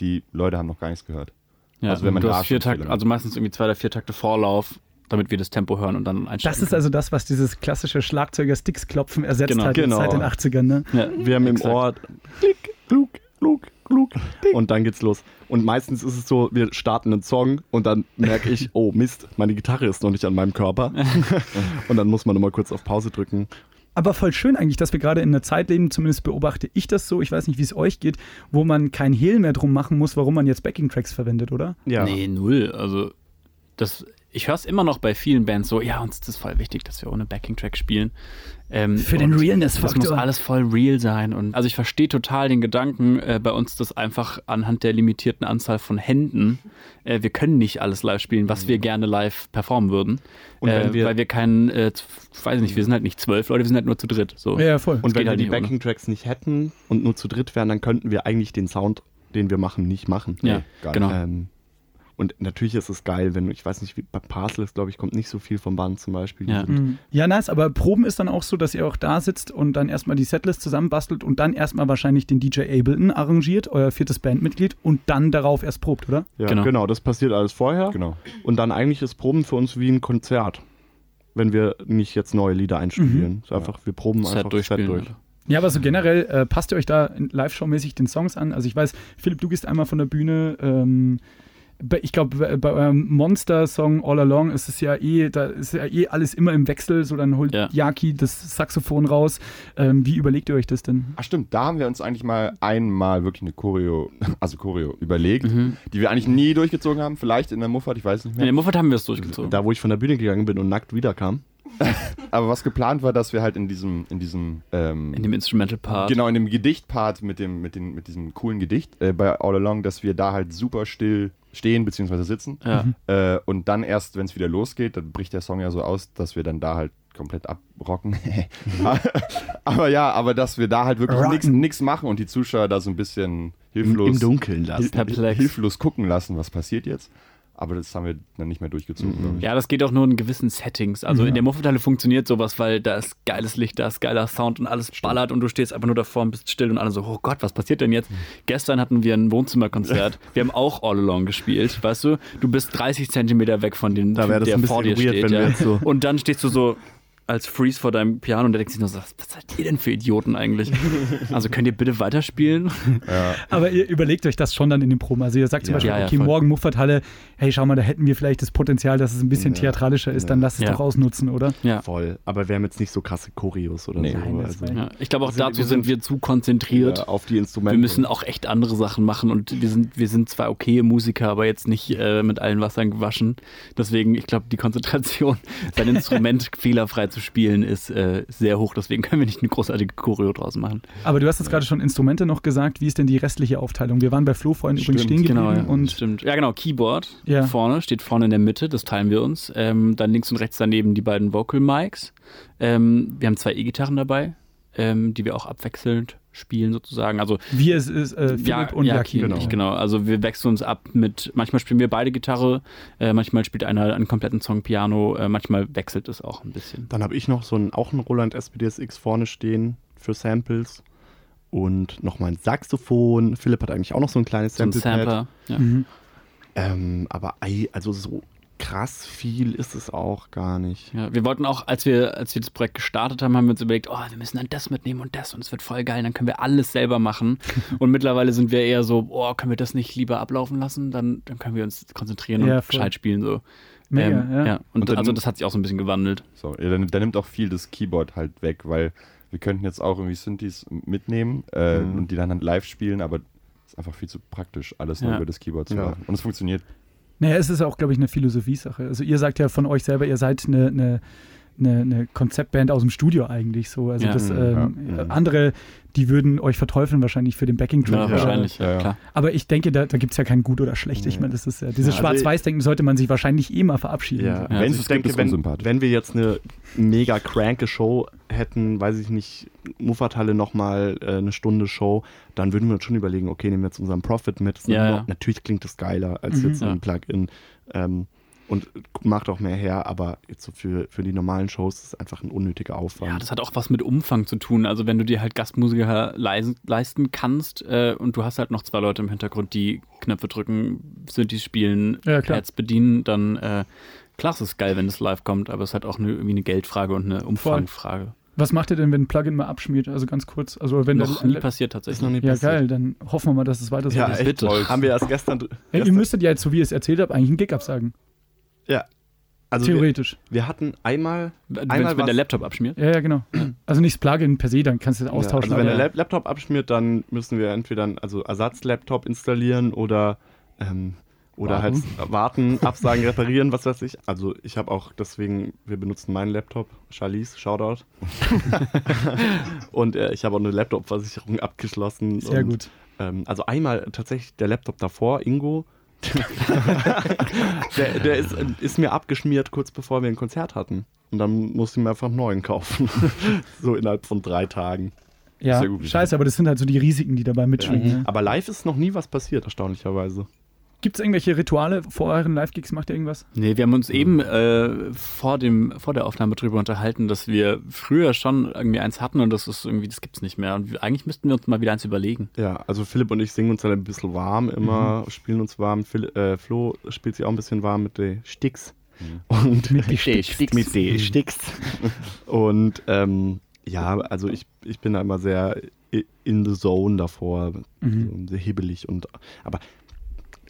die Leute haben noch gar nichts gehört. Ja, Also wenn man du hast vier Takte, also meistens irgendwie zwei oder vier Takte Vorlauf, damit wir das Tempo hören und dann einsteigen. Das ist also das, was dieses klassische Schlagzeuger-Sticks-Klopfen ersetzt Genau, hat genau. seit den 80ern, ne? ja, Wir haben im. Ohr klick, klug, klug, klug, und dann geht's los. Und meistens ist es so, wir starten einen Song und dann merke ich, oh Mist, meine Gitarre ist noch nicht an meinem Körper. und dann muss man nochmal kurz auf Pause drücken. Aber voll schön eigentlich, dass wir gerade in einer Zeit leben, zumindest beobachte ich das so, ich weiß nicht, wie es euch geht, wo man kein Hehl mehr drum machen muss, warum man jetzt Backing-Tracks verwendet, oder? Ja. Nee, null. Also, das, ich höre es immer noch bei vielen Bands so, ja, uns ist das voll wichtig, dass wir ohne Backing-Track spielen. Ähm, Für den Realness-Faktor. Das muss alles voll real sein. Und also ich verstehe total den Gedanken äh, bei uns, dass einfach anhand der limitierten Anzahl von Händen, äh, wir können nicht alles live spielen, was wir gerne live performen würden. Und wenn äh, wir- weil wir keinen, äh, weiß nicht, wir sind halt nicht zwölf Leute, wir sind halt nur zu dritt. So. Ja, voll. Und geht wenn wir halt die. Backing-Tracks nicht hätten und nur zu dritt wären, dann könnten wir eigentlich den Sound, den wir machen, nicht machen. Ja, gar genau. Ähm, und natürlich ist es geil, wenn, ich weiß nicht, wie bei Parcel ist, glaube ich, kommt nicht so viel vom Band zum Beispiel. Ja. Mhm. Ja, nice, aber Proben ist dann auch so, dass ihr auch da sitzt und dann erstmal die Setlist zusammenbastelt und dann erstmal wahrscheinlich den DJ Ableton arrangiert, euer viertes Bandmitglied, und dann darauf erst probt, oder? Ja, Genau. genau. das passiert alles vorher. Genau. Und dann eigentlich ist Proben für uns wie ein Konzert, wenn wir nicht jetzt neue Lieder einstudieren. Es ist einfach, wir proben Set einfach das Set durch. Ja, aber so generell äh, passt ihr euch da in Live-Show-mäßig den Songs an? Also ich weiß, Philipp, du gehst einmal von der Bühne. Ähm, ich glaube, bei, eurem Monster-Song All Along ist es ja eh, da ist ja eh alles immer im Wechsel. So, dann holt Ja. Yaki das Saxophon raus. Ähm, wie überlegt ihr euch das denn? Ach stimmt, da haben wir uns eigentlich mal einmal wirklich eine Choreo, also Choreo überlegt, Mhm. die wir eigentlich nie durchgezogen haben. Vielleicht in der Muffat, ich weiß nicht In mehr. dem Muffat haben wir es durchgezogen. Da, wo ich von der Bühne gegangen bin und nackt wiederkam. Aber was geplant war, dass wir halt in diesem, in diesem, ähm, In dem Instrumental-Part. genau in dem Gedichtpart mit dem, mit dem, mit diesem coolen Gedicht äh, bei All Along, dass wir da halt super still stehen bzw. sitzen. Ja. Äh, und dann erst, wenn es wieder losgeht, dann bricht der Song ja so aus, dass wir dann da halt komplett abrocken. aber ja, aber dass wir da halt wirklich nichts machen und die Zuschauer da so ein bisschen Im, hilflos, Im Dunkeln lassen. Hilflos gucken lassen, was passiert jetzt. Aber das haben wir dann nicht mehr durchgezogen, glaube ich. Ja, das geht auch nur in gewissen Settings. Also Ja. in der Muffethalle funktioniert sowas, weil da ist geiles Licht, da ist geiler Sound und alles ballert und du stehst einfach nur davor und bist still und alle so, oh Gott, was passiert denn jetzt? Gestern hatten wir ein Wohnzimmerkonzert. wir haben auch All Along gespielt, weißt du? Du bist 30 Zentimeter weg von dem, Da wär das der ein bisschen vor dir weird, steht. wenn wir ja. jetzt so- Und dann stehst du so als Freeze vor deinem Piano und da denkst du nur so, was seid ihr denn für Idioten eigentlich? also könnt ihr bitte weiterspielen? Aber ihr überlegt euch das schon dann in den Proben. Also ihr sagt zum Ja. Beispiel, Ja, ja, okay, voll. morgen Muffathalle, hey, schau mal, da hätten wir vielleicht das Potenzial, dass es ein bisschen theatralischer ist, dann lass es Ja. doch ausnutzen, oder? Ja. Voll. Aber wir haben jetzt nicht so krasse Choreos oder Nee. so. Nein, also, ja. Ich glaube auch sind- dazu wir sind sind- wir zu konzentriert. ja, auf die Instrumente. Wir müssen auch echt andere Sachen machen und wir sind, wir sind zwar okay Musiker, aber jetzt nicht äh, mit allen Wassern gewaschen. Deswegen, ich glaube, die Konzentration, sein Instrument fehlerfrei zu spielen, ist äh, sehr hoch. Deswegen können wir nicht eine großartige Choreo draus machen. Aber du hast jetzt gerade schon Instrumente noch gesagt. Wie ist denn die restliche Aufteilung? Wir waren bei Flo vorhin übrigens stehen geblieben. Genau, ja. und Stimmt. Ja, genau. Keyboard Ja. vorne, steht vorne in der Mitte, das teilen wir uns. Ähm, dann links und rechts daneben die beiden Vocal Mics. Ähm, wir haben zwei E-Gitarren dabei, ähm, die wir auch abwechselnd spielen sozusagen. Also wir ist, ist äh, Philipp und Jaki. genau. genau. Also wir wechseln uns ab mit, manchmal spielen wir beide Gitarre, äh, manchmal spielt einer einen kompletten Song Piano, äh, manchmal wechselt es auch ein bisschen. Dann habe ich noch so einen, auch einen Roland SPDSX vorne stehen für Samples und noch mein Saxophon. Philipp hat eigentlich auch noch so ein kleines So ein Sample-Pad. Ja. Mhm. Ähm, aber also so krass viel ist es auch gar nicht. Ja, wir wollten auch, als wir, als wir das Projekt gestartet haben, haben wir uns überlegt, oh, wir müssen dann das mitnehmen und das und es wird voll geil, dann können wir alles selber machen. und mittlerweile sind wir eher so, oh, können wir das nicht lieber ablaufen lassen? Dann, dann können wir uns konzentrieren Ja, und voll. gescheit spielen. So. Mega, Ähm, ja. Und, Und dann- also das hat sich auch so ein bisschen gewandelt. So, ja, dann, dann nimmt auch viel das Keyboard halt weg, weil wir könnten jetzt auch irgendwie Synthes mitnehmen äh, Mhm. und die dann, dann live spielen, aber es ist einfach viel zu praktisch, alles nur Ja. über das Keyboard zu Ja. machen. Und es funktioniert. Naja, es ist auch, glaube ich, eine Philosophiesache. Also ihr sagt ja von euch selber, ihr seid eine, eine, eine, eine Konzeptband aus dem Studio eigentlich so. Also Ja. das, Mhm, ähm, ja. Andere, die würden euch verteufeln wahrscheinlich für den Backing-Track. Ja, aber- wahrscheinlich, Ja, ja. klar. Aber ich denke, da, da gibt es ja kein gut oder schlecht. Ich meine, das ist ja, dieses Ja, also Schwarz-Weiß-Denken sollte man sich wahrscheinlich eh mal verabschieden. Ja, Ja, wenn also ich denke, wenn, wenn wir jetzt eine mega cranke Show hätten, weiß ich nicht, Muffathalle nochmal äh, eine Stunde Show, dann würden wir uns schon überlegen, okay, nehmen wir jetzt unseren Profit mit. Ja, ja. Natürlich klingt das geiler als Mhm. jetzt ein Ja. Plugin. Ähm, und macht auch mehr her, aber jetzt so für, für die normalen Shows ist es einfach ein unnötiger Aufwand. Ja, das hat auch was mit Umfang zu tun. Also wenn du dir halt Gastmusiker leisen, leisten kannst äh, und du hast halt noch zwei Leute im Hintergrund, die Knöpfe drücken, Synthes spielen, Ja. Pads bedienen, dann äh, klar, es ist geil, wenn es live kommt, aber es ist halt auch eine, irgendwie eine Geldfrage und eine Umfangfrage. Was macht ihr denn, wenn ein Plugin mal abschmiert? Also ganz kurz. Also wenn Noch der, nie passiert tatsächlich. noch nie Ja, passiert. geil, dann hoffen wir mal, dass es weiter so Ja, ist. echt Bitte. toll. Haben wir erst gestern. Ja, ihr müsstet ja jetzt, so wie ihr es erzählt habt, eigentlich einen Gig absagen. Also wir, Theoretisch. wir hatten einmal. Wenn, Einmal wenn der Laptop abschmiert. Ja, ja, genau. Also nicht das Plugin per se, dann kannst du es austauschen. Ja, also wenn der Lap Laptop abschmiert, dann müssen wir entweder einen also Ersatz-Laptop installieren oder, ähm, oder Warten. halt warten, absagen, reparieren, was weiß ich. Also ich habe auch deswegen, wir benutzen meinen Laptop, Charlize, Shoutout. und äh, ich habe auch eine Laptop-Versicherung abgeschlossen. Sehr und, gut. Ähm, also einmal tatsächlich der Laptop davor, Ingo. der der ist, ist mir abgeschmiert, kurz bevor wir ein Konzert hatten. Und dann musste ich mir einfach einen neuen kaufen. so innerhalb von drei Tagen. Ja, scheiße, aber das sind halt so die Risiken, die dabei mitschwingen. Ne? Aber live ist noch nie was passiert, erstaunlicherweise. Gibt es irgendwelche Rituale vor euren Live-Gigs? Macht ihr irgendwas? Nee, wir haben uns eben äh, vor, dem, vor der Aufnahme drüber unterhalten, dass wir früher schon irgendwie eins hatten und das ist irgendwie, das gibt's nicht mehr. Und wir, eigentlich müssten wir uns mal wieder eins überlegen. Ja, also Philipp und ich singen uns dann ein bisschen warm immer, spielen uns warm. Phil, äh, Flo spielt sich auch ein bisschen warm mit den Sticks. Und Mit die Sticks. Mit den Sticks. und ähm, ja, also ich, ich bin da immer sehr in the zone davor, Mhm. so sehr hibbelig und aber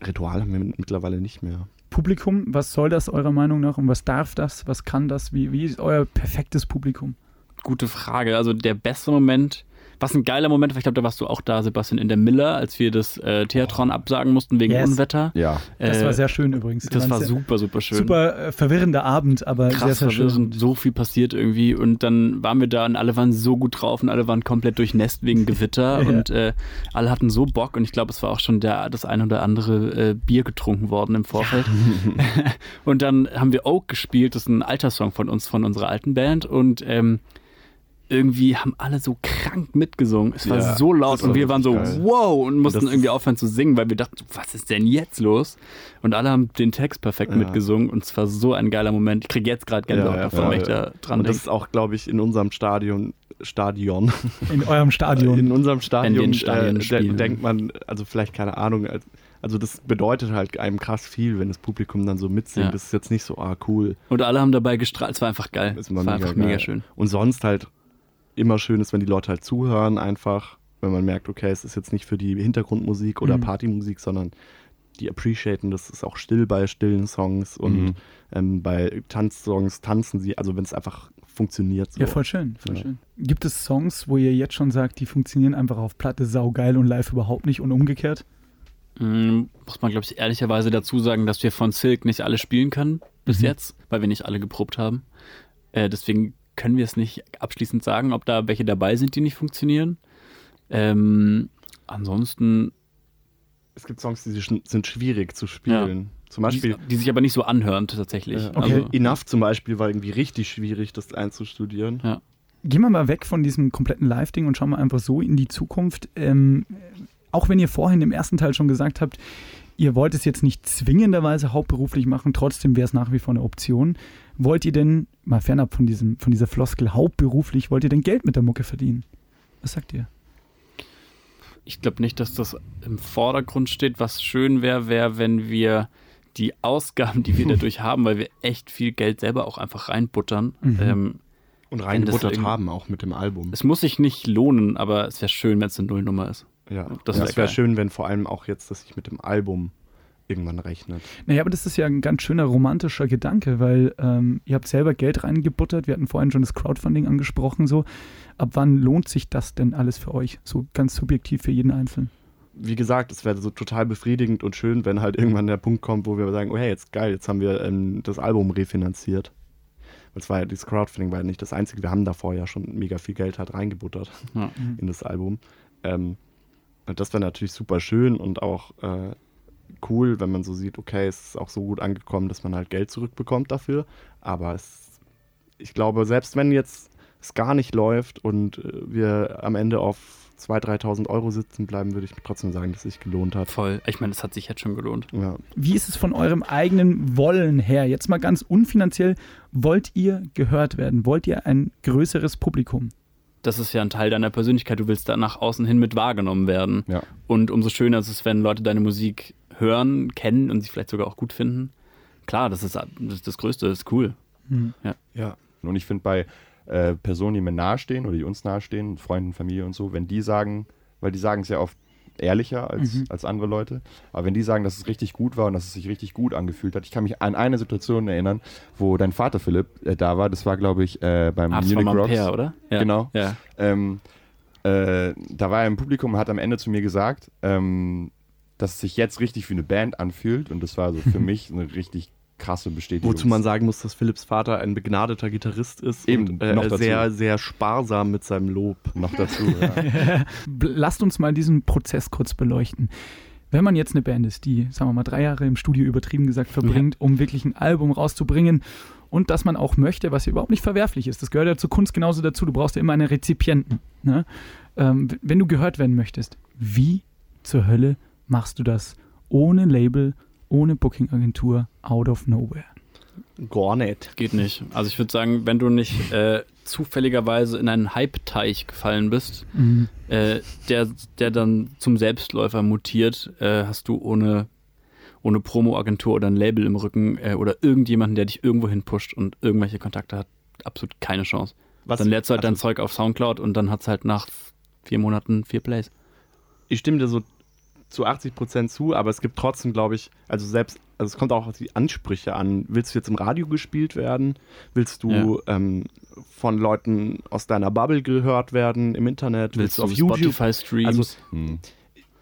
Ritual haben wir mittlerweile nicht mehr. Publikum, was soll das eurer Meinung nach und was darf das? Was kann das? Wie, wie ist euer perfektes Publikum? Gute Frage. Also der beste Moment, was ein geiler Moment war, ich glaube, da warst du auch da, Sebastian, in der Miller, als wir das äh, Theatron absagen mussten wegen Yes. Unwetter. Ja. Das Äh, war sehr schön übrigens. Das war sehr, super, super schön. Super äh, verwirrender Abend, aber sehr, krass sehr schön. verwirrend, so viel passiert irgendwie und dann waren wir da und alle waren so gut drauf und alle waren komplett durchnässt wegen Gewitter Ja. und äh, alle hatten so Bock und ich glaube, es war auch schon der, das ein oder andere äh, Bier getrunken worden im Vorfeld. und dann haben wir Oak gespielt, das ist ein alter Song von uns, von unserer alten Band und ähm, irgendwie haben alle so krank mitgesungen. Es war Ja, so laut war und wir waren so geil. wow und mussten das irgendwie aufhören zu singen, weil wir dachten, was ist denn jetzt los? Und alle haben den Text perfekt Ja. mitgesungen und es war so ein geiler Moment. Ich kriege jetzt gerade Gänsehaut Ja, ja, davon, voll. wenn ich da dran und das denke. ist auch, glaube ich, in unserem Stadion, Stadion, In eurem Stadion. in unserem Stadion, in Stadien äh, denkt man, also vielleicht keine Ahnung, als- also das bedeutet halt einem krass viel, wenn das Publikum dann so mitsingt. Ja. Das ist jetzt nicht so, ah, cool. Und alle haben dabei gestrahlt. Es war einfach geil. Das Es war war mega einfach mega geil. schön. Und sonst halt immer schön ist, wenn die Leute halt zuhören, einfach, wenn man merkt, okay, es ist jetzt nicht für die Hintergrundmusik oder Mhm. Partymusik, sondern die appreciaten, das ist auch still bei stillen Songs und Mhm. ähm, bei Tanzsongs tanzen sie, also wenn es einfach funktioniert. So. Ja, voll schön, voll Ja. schön. Gibt es Songs, wo ihr jetzt schon sagt, die funktionieren einfach auf Platte saugeil und live überhaupt nicht und umgekehrt? Mm, muss man, glaube ich, ehrlicherweise dazu sagen, dass wir von Silk nicht alle spielen können bis Mhm. jetzt, weil wir nicht alle geprobt haben. Äh, deswegen können wir es nicht abschließend sagen, ob da welche dabei sind, die nicht funktionieren. Ähm, ansonsten, Es gibt Songs, die sind schwierig zu spielen. Zum Beispiel die, die sich aber nicht so anhören tatsächlich. äh, Okay. Also, Enough zum Beispiel war irgendwie richtig schwierig, das einzustudieren. Gehen wir mal weg von diesem kompletten Live-Ding und schauen mal einfach so in die Zukunft. Ähm, auch wenn ihr vorhin im ersten Teil schon gesagt habt, ihr wollt es jetzt nicht zwingenderweise hauptberuflich machen, trotzdem wäre es nach wie vor eine Option. Wollt ihr denn, mal fernab von, diesem, von dieser Floskel hauptberuflich, wollt ihr denn Geld mit der Mucke verdienen? Was sagt ihr? Ich glaube nicht, dass das im Vordergrund steht. Was schön wäre, wäre, wenn wir die Ausgaben, die wir dadurch haben, weil wir echt viel Geld selber auch einfach reinbuttern. Mhm. Ähm, Und reingebuttert irgendwie- haben, auch mit dem Album. es muss sich nicht lohnen, aber es wäre schön, wenn es eine Nullnummer ist. Ja, Das das, wär das wäre schön, wenn vor allem auch jetzt, dass sich mit dem Album irgendwann rechnet. Naja, aber das ist ja ein ganz schöner romantischer Gedanke, weil ähm, ihr habt selber Geld reingebuttert. Wir hatten vorhin schon das Crowdfunding angesprochen. So, ab wann lohnt sich das denn alles für euch? So ganz subjektiv für jeden Einzelnen. Wie gesagt, es wäre so total befriedigend und schön, wenn halt irgendwann der Punkt kommt, wo wir sagen, oh hey, jetzt geil, jetzt haben wir ähm, das Album refinanziert. Weil es war ja, dieses Crowdfunding war ja nicht das Einzige, wir haben davor ja schon mega viel Geld halt reingebuttert Ja. in das Album. Ähm, und das wäre natürlich super schön und auch äh, cool, wenn man so sieht, okay, es ist auch so gut angekommen, dass man halt Geld zurückbekommt dafür. Aber es, ich glaube, selbst wenn jetzt es gar nicht läuft und äh, wir am Ende auf 2.000, 3.000 Euro sitzen bleiben, würde ich trotzdem sagen, dass es sich gelohnt hat. Voll. Ich meine, das hat sich jetzt schon gelohnt. Ja. Wie ist es von eurem eigenen Wollen her? Jetzt mal ganz unfinanziell. Wollt ihr gehört werden? Wollt ihr ein größeres Publikum? Das ist ja ein Teil deiner Persönlichkeit. Du willst da nach außen hin mit wahrgenommen werden. Ja. Und umso schöner ist es, wenn Leute deine Musik hören, kennen und sie vielleicht sogar auch gut finden. Klar, das ist das, ist das Größte, das ist cool. ja. Und ich finde bei äh, Personen, die mir nahestehen oder die uns nahestehen, Freunden, Familie und so, wenn die sagen, weil die sagen es ja oft ehrlicher als, Mhm. als andere Leute, aber wenn die sagen, dass es richtig gut war und dass es sich richtig gut angefühlt hat, ich kann mich an eine Situation erinnern, wo dein Vater Philipp äh, da war, das war glaube ich äh, beim das war Munich Rocks. Pair, oder? Ja. Genau. Ja. Ähm, äh, da war er im Publikum und hat am Ende zu mir gesagt, ähm, dass es sich jetzt richtig wie eine Band anfühlt und das war so für mich eine richtig krasse Bestätigung. Wozu man sagen muss, dass Philipps Vater ein begnadeter Gitarrist ist Eben, und äh, noch dazu. sehr, sehr sparsam mit seinem Lob. noch dazu. Ja. Lasst uns mal diesen Prozess kurz beleuchten. Wenn man jetzt eine Band ist, die, sagen wir mal, drei Jahre im Studio übertrieben gesagt verbringt, um wirklich ein Album rauszubringen und dass man auch möchte, was ja überhaupt nicht verwerflich ist. Das gehört ja zur Kunst genauso dazu. Du brauchst ja immer einen Rezipienten. Ne? Ähm, wenn du gehört werden möchtest, wie zur Hölle machst du das ohne Label, ohne Booking-Agentur, out of nowhere? Gar nicht. Geht nicht. Also ich würde sagen, wenn du nicht äh, zufälligerweise in einen Hype-Teich gefallen bist, Mhm. äh, der, der dann zum Selbstläufer mutiert, äh, hast du ohne, ohne Promo-Agentur oder ein Label im Rücken äh, oder irgendjemanden, der dich irgendwo hin pusht und irgendwelche Kontakte hat, absolut keine Chance. Was, dann lädst du halt dein also, Zeug auf Soundcloud und dann hat es halt nach vier Monaten vier Plays. Ich stimme dir so zu 80 Prozent zu, aber es gibt trotzdem, glaube ich, also selbst, also es kommt auch auf die Ansprüche an. Willst du jetzt im Radio gespielt werden? Willst du ähm, von Leuten aus deiner Bubble gehört werden im Internet? Willst du auf YouTube? Spotify-Streams? Also Hm.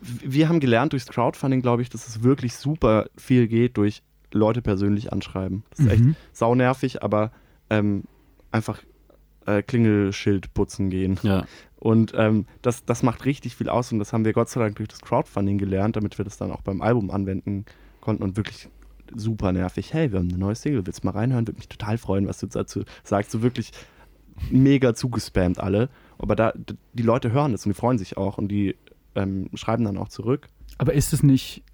wir haben gelernt durchs Crowdfunding, glaube ich, dass es wirklich super viel geht durch Leute persönlich anschreiben. Das ist echt Mhm. saunervig, aber ähm, einfach äh, Klingelschild putzen gehen. ja. Und ähm, das, das macht richtig viel aus und das haben wir Gott sei Dank durch das Crowdfunding gelernt, damit wir das dann auch beim Album anwenden konnten und wirklich super nervig. Hey, wir haben eine neue Single, willst du mal reinhören? Würde mich total freuen, was du dazu sagst. So wirklich mega zugespammt alle. Aber da, die Leute hören das und die freuen sich auch und die ähm, schreiben dann auch zurück. Aber ist es nicht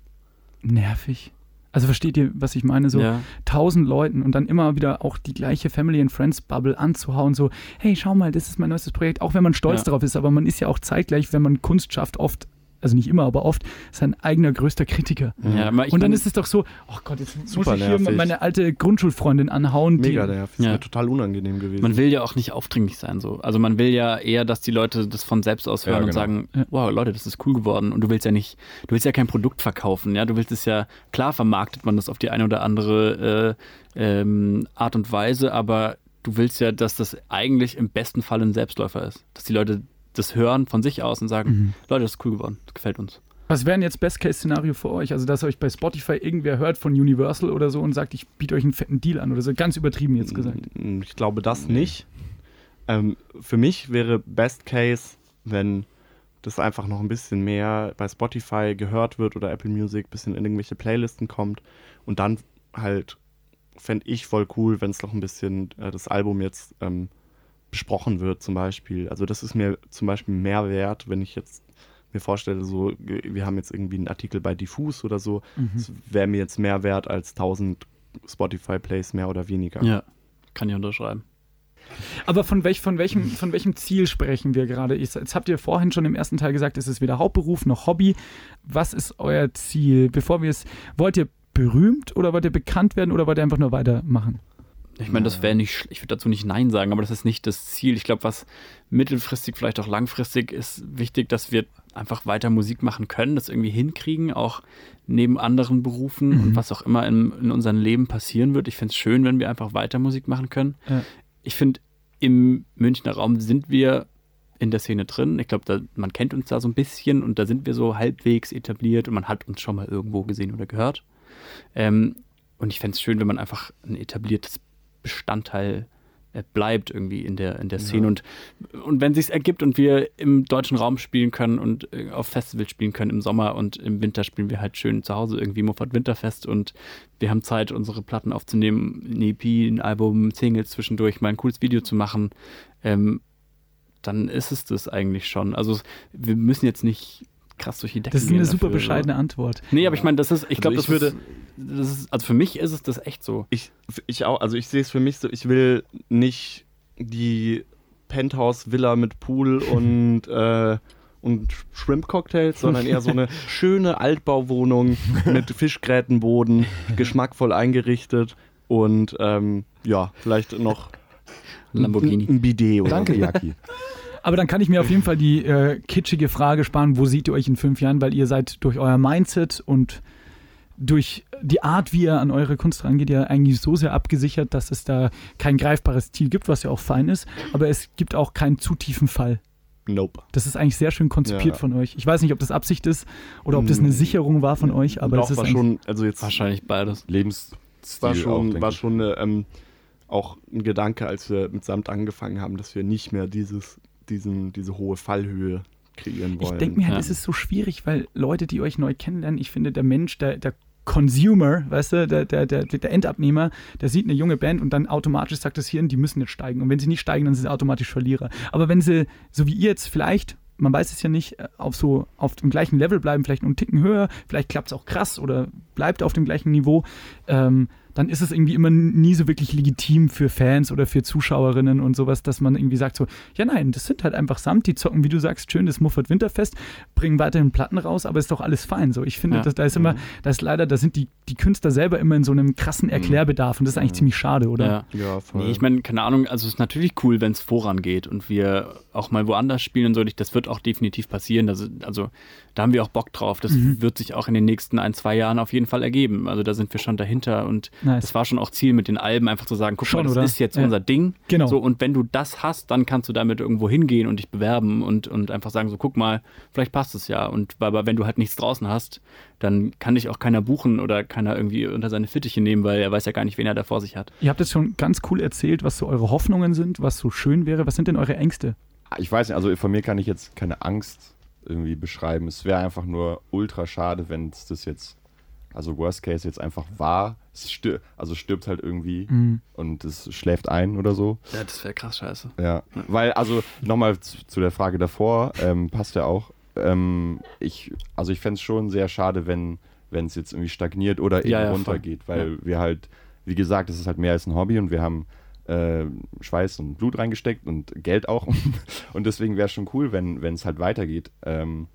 nervig? Also versteht ihr, was ich meine? So ja. tausend Leuten und dann immer wieder auch die gleiche Family and Friends Bubble anzuhauen, so, hey, schau mal, das ist mein neuestes Projekt, auch wenn man stolz Ja. darauf ist, aber man ist ja auch zeitgleich, wenn man Kunst schafft, oft, also nicht immer, aber oft, sein eigener größter Kritiker. Ja, und dann ist es doch so, oh Gott, jetzt muss ich hier nervig. meine alte Grundschulfreundin anhauen. Mega die, nervig. Das Ja. wäre total unangenehm gewesen. Man will ja auch nicht aufdringlich sein so. Also man will ja eher, dass die Leute das von selbst aus hören Ja, und genau. sagen, Ja. wow, Leute, das ist cool geworden. Und du willst ja nicht, du willst ja kein Produkt verkaufen, ja. Du willst es ja, klar vermarktet man das auf die eine oder andere äh, ähm, Art und Weise, aber du willst ja, dass das eigentlich im besten Fall ein Selbstläufer ist. Dass die Leute das hören von sich aus und sagen, Mhm. Leute, das ist cool geworden, das gefällt uns. Was wäre denn jetzt Best-Case-Szenario für euch? Also, dass euch bei Spotify irgendwer hört von Universal oder so und sagt, ich biete euch einen fetten Deal an oder so, ganz übertrieben jetzt gesagt. Mm, Ich glaube das nicht. Ähm, für mich wäre Best Case, wenn das einfach noch ein bisschen mehr bei Spotify gehört wird oder Apple Music, ein bisschen in irgendwelche Playlisten kommt und dann halt fände ich voll cool, wenn es noch ein bisschen äh, das Album jetzt ähm, besprochen wird zum Beispiel. Also das ist mir zum Beispiel mehr wert, wenn ich jetzt mir vorstelle, so wir haben jetzt irgendwie einen Artikel bei Diffus oder so, Mhm. das wäre mir jetzt mehr wert als 1000 Spotify-Plays mehr oder weniger. Ja, kann ich unterschreiben. Aber von, welch, von, welchem, von welchem Ziel sprechen wir gerade? Ich- Jetzt habt ihr vorhin schon im ersten Teil gesagt, es ist weder Hauptberuf noch Hobby. Was ist euer Ziel? Bevor wir es, wollt ihr berühmt oder wollt ihr bekannt werden oder wollt ihr einfach nur weitermachen? Ich meine, das wäre nicht, ich würde dazu nicht Nein sagen, aber das ist nicht das Ziel. Ich glaube, was mittelfristig, vielleicht auch langfristig ist wichtig, dass wir einfach weiter Musik machen können, das irgendwie hinkriegen, auch neben anderen Berufen Mhm. und was auch immer in, in unserem Leben passieren wird. Ich finde es schön, wenn wir einfach weiter Musik machen können. Ja. Ich finde, im Münchner Raum sind wir in der Szene drin. Ich glaube, man kennt uns da so ein bisschen und da sind wir so halbwegs etabliert und man hat uns schon mal irgendwo gesehen oder gehört. Ähm, und ich fände es schön, wenn man einfach ein etabliertes Bestandteil äh, bleibt irgendwie in der, in der Szene. Und, und wenn sich ergibt und wir im deutschen Raum spielen können und äh, auf Festivals spielen können im Sommer und im Winter spielen wir halt schön zu Hause irgendwie Muffat Winterfest und wir haben Zeit, unsere Platten aufzunehmen, ein EP, ein Album, Singles zwischendurch, mal ein cooles Video zu machen, ähm, dann ist es das eigentlich schon. Also wir müssen jetzt nicht krass durch die Decke Das ist eine super dafür, bescheidene Antwort. Nee, aber ich meine, das ist, ich Also glaube, ich das, würde- das ist, also für mich ist es das echt so. Ich, ich auch, also ich sehe es für mich so, ich will nicht die Penthouse-Villa mit Pool und, äh, und Shrimp-Cocktails, sondern eher so eine schöne Altbauwohnung mit Fischgrätenboden, geschmackvoll eingerichtet und ähm, ja, vielleicht noch Lamborghini. ein, Bidet oder Danke, so. Aber dann kann ich mir auf jeden Fall die äh, kitschige Frage sparen, wo seht ihr euch in fünf Jahren, weil ihr seid durch euer Mindset und durch die Art, wie ihr an eure Kunst rangeht, ja eigentlich so sehr abgesichert, dass es da kein greifbares Ziel gibt, was ja auch fein ist, aber es gibt auch keinen zu tiefen Fall. Nope. Das ist eigentlich sehr schön konzipiert Ja. von euch. Ich weiß nicht, ob das Absicht ist oder ob das eine Mm. Sicherung war von euch, aber Doch, das ist war schon, also jetzt Wahrscheinlich beides. Lebensstil war auch, schon, denke war schon eine, ähm, auch ein Gedanke, als wir mit Samt angefangen haben, dass wir nicht mehr dieses, diesen, diese hohe Fallhöhe kreieren Ich wollen. denke mir halt, Ja. es ist so schwierig, weil Leute, die euch neu kennenlernen, ich finde, der Mensch, der, der Consumer, weißt du, der, der, der, der Endabnehmer, der sieht eine junge Band und dann automatisch sagt das Hirn, die müssen jetzt steigen. Und wenn sie nicht steigen, dann sind sie automatisch Verlierer. Aber wenn sie, so wie ihr jetzt vielleicht, man weiß es ja nicht, äh, auf so auf dem gleichen Level bleiben, vielleicht einen Ticken höher, vielleicht klappt es auch krass oder bleibt auf dem gleichen Niveau, ähm, dann ist es irgendwie immer nie so wirklich legitim für Fans oder für Zuschauerinnen und sowas, dass man irgendwie sagt so, ja nein, das sind halt einfach Samt, die zocken, wie du sagst, schön das Muffert Winterfest, bringen weiterhin Platten raus, aber ist doch alles fein. So, ich finde, Ja. dass, da ist immer, da ist leider, da sind die, die Künstler selber immer in so einem krassen Erklärbedarf und das ist eigentlich ziemlich schade, oder? Ja. ja, voll. Nee, ich meine, keine Ahnung, also es ist natürlich cool, wenn es vorangeht und wir auch mal woanders spielen und so. Das wird auch definitiv passieren. Das, also da haben wir auch Bock drauf. Das Mhm. wird sich auch in den nächsten ein, zwei Jahren auf jeden Fall ergeben. Also da sind wir schon dahinter und Nice. das war schon auch Ziel mit den Alben, einfach zu sagen, guck Schon, mal, das oder? ist jetzt Ja. unser Ding. Genau. So, und wenn du das hast, dann kannst du damit irgendwo hingehen und dich bewerben und, und einfach sagen, so guck mal, vielleicht passt es ja. Und aber wenn du halt nichts draußen hast, dann kann dich auch keiner buchen oder keiner irgendwie unter seine Fittiche nehmen, weil er weiß ja gar nicht, wen er da vor sich hat. Ihr habt jetzt schon ganz cool erzählt, was so eure Hoffnungen sind, was so schön wäre. Was sind denn eure Ängste? Ich weiß nicht, also von mir kann ich jetzt keine Angst irgendwie beschreiben. Es wäre einfach nur ultra schade, wenn es das jetzt, also Worst Case jetzt einfach war. Es stir also stirbt halt irgendwie Mhm. und es schläft ein oder so. Ja, das wäre krass scheiße. Ja, weil, also nochmal zu, zu der Frage davor, ähm, passt ja auch. Ähm, ich, also ich fände es schon sehr schade, wenn wenn es jetzt irgendwie stagniert oder eben Ja, ja, runtergeht, weil wir halt, wie gesagt, es ist halt mehr als ein Hobby und wir haben äh, Schweiß und Blut reingesteckt und Geld auch. und deswegen wäre es schon cool, wenn es halt weitergeht. Ähm,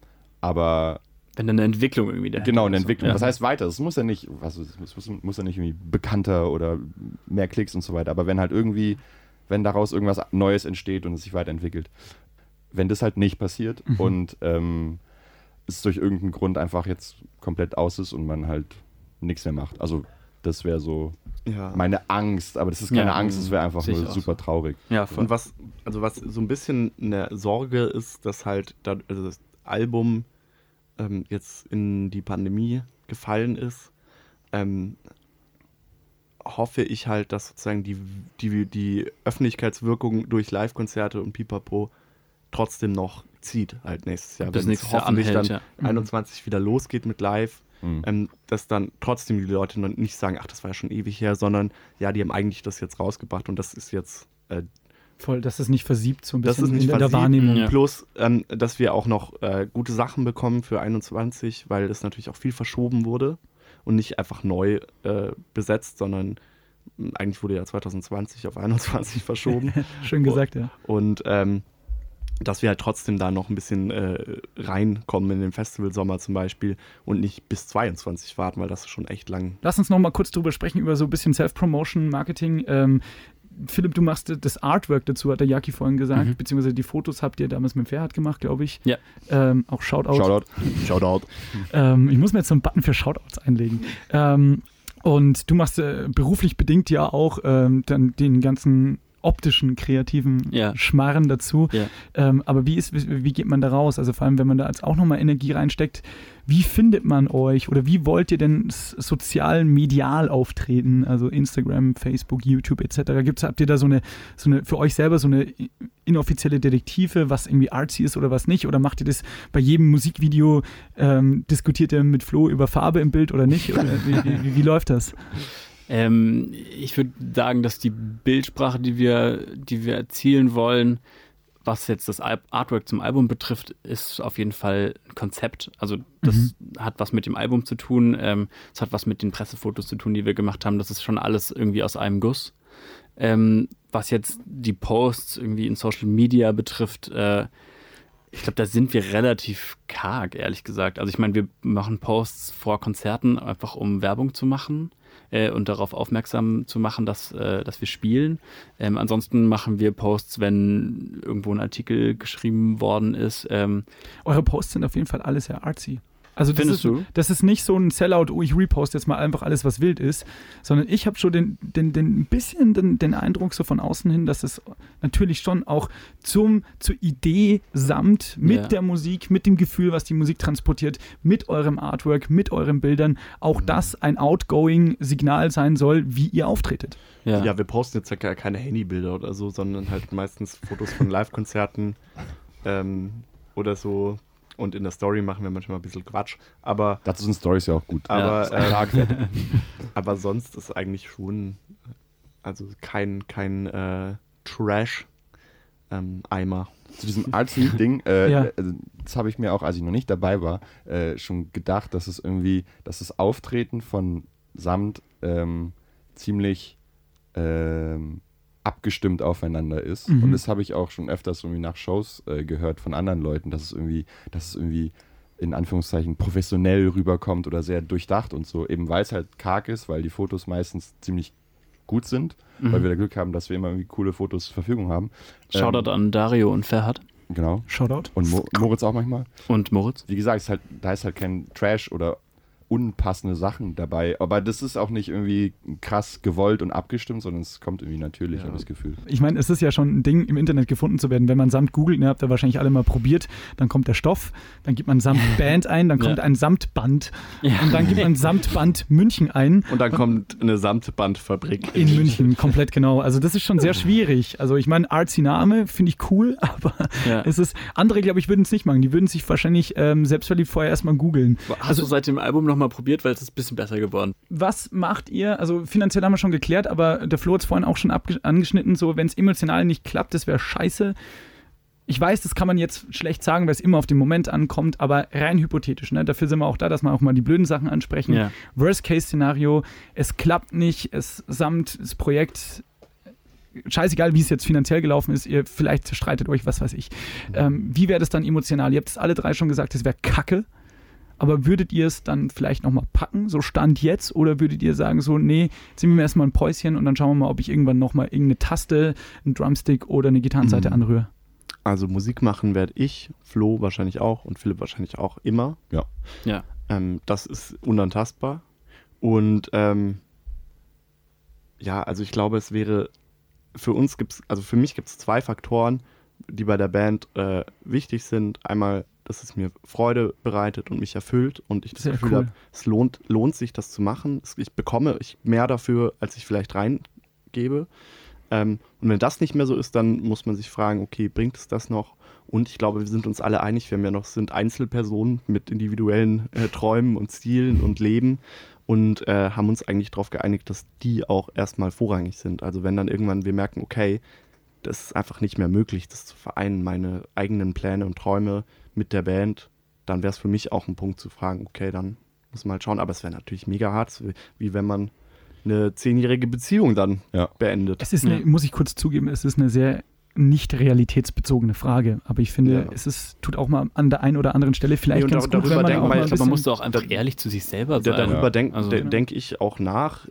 aber Wenn dann eine Entwicklung irgendwie dahinter Genau, eine. Entwicklung. Ja. Was heißt weiter? Es muss ja nicht, was, es muss, muss ja nicht irgendwie bekannter oder mehr Klicks und so weiter. Aber wenn halt irgendwie, wenn daraus irgendwas Neues entsteht und es sich weiterentwickelt, wenn das halt nicht passiert Mhm. und ähm, es durch irgendeinen Grund einfach jetzt komplett aus ist und man halt nichts mehr macht. Also das wäre so ja. meine Angst, aber das ist keine Ja, Angst, es wäre einfach nur super traurig. Ja, voll. Und was, also was so ein bisschen eine Sorge ist, dass halt da, also das Album ähm, jetzt in die Pandemie gefallen ist, ähm, hoffe ich halt, dass sozusagen die, die, die Öffentlichkeitswirkung durch Live-Konzerte und Pipapo trotzdem noch zieht halt nächstes Jahr. Bis Wenn es nächstes Jahr hoffentlich anhält, dann ja. 21 wieder losgeht mit Live, Mhm. ähm, dass dann trotzdem die Leute noch nicht sagen, ach, das war ja schon ewig her, sondern ja, die haben eigentlich das jetzt rausgebracht und das ist jetzt äh, Voll, dass es nicht versiebt, so ein das bisschen ist nicht in der versiebt. Wahrnehmung. Ja. Plus, ähm, dass wir auch noch äh, gute Sachen bekommen für 21, weil es natürlich auch viel verschoben wurde und nicht einfach neu äh, besetzt, sondern Eigentlich wurde ja 2020 auf 21 verschoben. Schön gesagt, ja. Und ähm, dass wir halt trotzdem da noch ein bisschen äh, reinkommen in den Festivalsommer zum Beispiel und nicht bis 22 warten, weil das ist schon echt lang. Lass uns noch mal kurz drüber sprechen, über so ein bisschen Self-Promotion, Marketing. Ähm, Philipp, du machst das Artwork dazu, hat der Jaki vorhin gesagt, Mhm. beziehungsweise die Fotos habt ihr damals mit dem Ferhat gemacht, glaube ich. Ja. Ähm, auch Shoutout. Shoutout. Shoutout. Ähm, ich muss mir jetzt so einen Button für Shoutouts einlegen. Ähm, und du machst äh, beruflich bedingt ja auch ähm, dann den ganzen optischen, kreativen Ja. Schmarren dazu. Ja. Ähm, aber wie, ist, wie geht man da raus? Also vor allem, wenn man da jetzt auch nochmal Energie reinsteckt, wie findet man euch oder wie wollt ihr denn sozial, medial auftreten? Also Instagram, Facebook, YouTube etc. Gibt's, habt ihr da so eine, so eine, für euch selber so eine inoffizielle Detektive, was irgendwie artsy ist oder was nicht? Oder macht ihr das bei jedem Musikvideo, ähm, diskutiert ihr mit Flo über Farbe im Bild oder nicht? Oder wie, wie, wie läuft das? Ähm, ich würde sagen, dass die Bildsprache, die wir, die wir erzielen wollen, was jetzt das Artwork zum Album betrifft, ist auf jeden Fall ein Konzept. Also das hat was mit dem Album zu tun, ähm, es hat was mit den Pressefotos zu tun, die wir gemacht haben. Das ist schon alles irgendwie aus einem Guss. Ähm, was jetzt die Posts irgendwie in Social Media betrifft, äh, ich glaube, da sind wir relativ karg, ehrlich gesagt. Also ich meine, wir machen Posts vor Konzerten, einfach um Werbung zu machen äh, und darauf aufmerksam zu machen, dass, äh, dass wir spielen. Ähm, ansonsten machen wir Posts, wenn irgendwo ein Artikel geschrieben worden ist. Ähm, Eure Posts sind auf jeden Fall alles sehr artsy. Also das Findest ist, du? das ist nicht so ein Sellout, oh, ich repost jetzt mal einfach alles, was wild ist, sondern ich habe schon den, den, den ein bisschen den, den Eindruck so von außen hin, dass es natürlich schon auch zum, zur Idee samt mit Ja. der Musik, mit dem Gefühl, was die Musik transportiert, mit eurem Artwork, mit euren Bildern, auch Mhm. das ein outgoing Signal sein soll, wie ihr auftretet. ja. Ja, wir posten jetzt ja gar keine Handybilder oder so, sondern halt meistens Fotos von Live-Konzerten ähm, oder so. Und in der Story machen wir manchmal ein bisschen Quatsch. Aber, Dazu sind Stories ja auch gut. aber, Ja, äh, aber sonst ist eigentlich schon also kein, kein äh, Trash-Eimer. Zu diesem artsy-Ding, äh, Ja. äh, das habe ich mir auch, als ich noch nicht dabei war, äh, schon gedacht, dass es irgendwie, dass das Auftreten von Samt ähm, ziemlich ähm, abgestimmt aufeinander ist. Mhm. Und das habe ich auch schon öfters irgendwie nach Shows äh, gehört von anderen Leuten, dass es irgendwie, dass es irgendwie in Anführungszeichen professionell rüberkommt oder sehr durchdacht und so, eben weil es halt karg ist, weil die Fotos meistens ziemlich gut sind, weil wir da Glück haben, dass wir immer irgendwie coole Fotos zur Verfügung haben. Shoutout Ähm, an Dario und Ferhat Genau. Shoutout. Und Mo Moritz auch manchmal. und Moritz. Wie gesagt, ist halt, da ist halt kein Trash oder unpassende Sachen dabei. Aber das ist auch nicht irgendwie krass gewollt und abgestimmt, sondern es kommt irgendwie natürlich, habe ich das Gefühl. Ich meine, es ist ja schon ein Ding, im Internet gefunden zu werden. Wenn man Samt googelt, ne, habt ihr wahrscheinlich alle mal probiert, dann kommt der Stoff, dann gibt man Samtband ein, dann kommt Ja. ein Samtband Ja. und dann gibt man Samtband München ein. Und dann kommt eine Samtbandfabrik. In München, komplett genau. Also das ist schon sehr schwierig. Also ich meine, artsy Name finde ich cool, aber Ja. es ist, andere glaube ich würden es nicht machen. Die würden sich wahrscheinlich ähm, selbstverliebt vorher erstmal googeln. Hast du seit dem Album nochmal probiert, weil es ist ein bisschen besser geworden. Was macht ihr? Also finanziell haben wir schon geklärt, aber der Flo hat es vorhin auch schon angeschnitten, so wenn es emotional nicht klappt, das wäre scheiße. Ich weiß, das kann man jetzt schlecht sagen, weil es immer auf den Moment ankommt, aber rein hypothetisch, ne? Dafür sind wir auch da, dass wir auch mal die blöden Sachen ansprechen. Ja. Worst-Case-Szenario, es klappt nicht, es samt das Projekt, scheißegal, wie es jetzt finanziell gelaufen ist, ihr vielleicht streitet euch, was weiß ich. Ähm, wie wäre das dann emotional? Ihr habt es alle drei schon gesagt, es wäre Kacke. Aber würdet ihr es dann vielleicht nochmal packen, so Stand jetzt? Oder würdet ihr sagen, so, nee, ziehen wir mir erstmal ein Päuschen und dann schauen wir mal, ob ich irgendwann nochmal irgendeine Taste, einen Drumstick oder eine Gitarrenseite Mhm. anrühre? Also Musik machen werde ich, Flo wahrscheinlich auch und Philipp wahrscheinlich auch immer. Ja. Ja. Ähm, das ist unantastbar. Und ähm, ja, also ich glaube, es wäre für uns gibt's, also für mich gibt es zwei Faktoren, die bei der Band äh, wichtig sind. Einmal, dass es mir Freude bereitet und mich erfüllt und ich das Sehr Gefühl cool. habe, es lohnt, lohnt sich, das zu machen. Ich bekomme ich mehr dafür, als ich vielleicht reingebe. Ähm, und wenn das nicht mehr so ist, dann muss man sich fragen, okay, bringt es das noch? Und ich glaube, wir sind uns alle einig, wir haben ja noch, sind Einzelpersonen mit individuellen äh, Träumen und Zielen und Leben und äh, haben uns eigentlich darauf geeinigt, dass die auch erstmal vorrangig sind. Also wenn dann irgendwann wir merken, okay, das ist einfach nicht mehr möglich, das zu vereinen, meine eigenen Pläne und Träume mit der Band, dann wäre es für mich auch ein Punkt zu fragen, okay, dann muss man halt schauen. Aber es wäre natürlich mega hart, wie- wie wenn man eine zehnjährige Beziehung dann Ja. beendet. Es ist eine, Ja. muss ich kurz zugeben, es ist eine sehr nicht realitätsbezogene Frage. Aber ich finde, Ja. es ist, tut auch mal an der einen oder anderen Stelle vielleicht Nee, und ganz da- gut, wenn darüber man denken auch mal ein Aber man bisschen, muss doch auch einfach ehrlich zu sich selber sein. darüber denke Also, denk ich auch nach.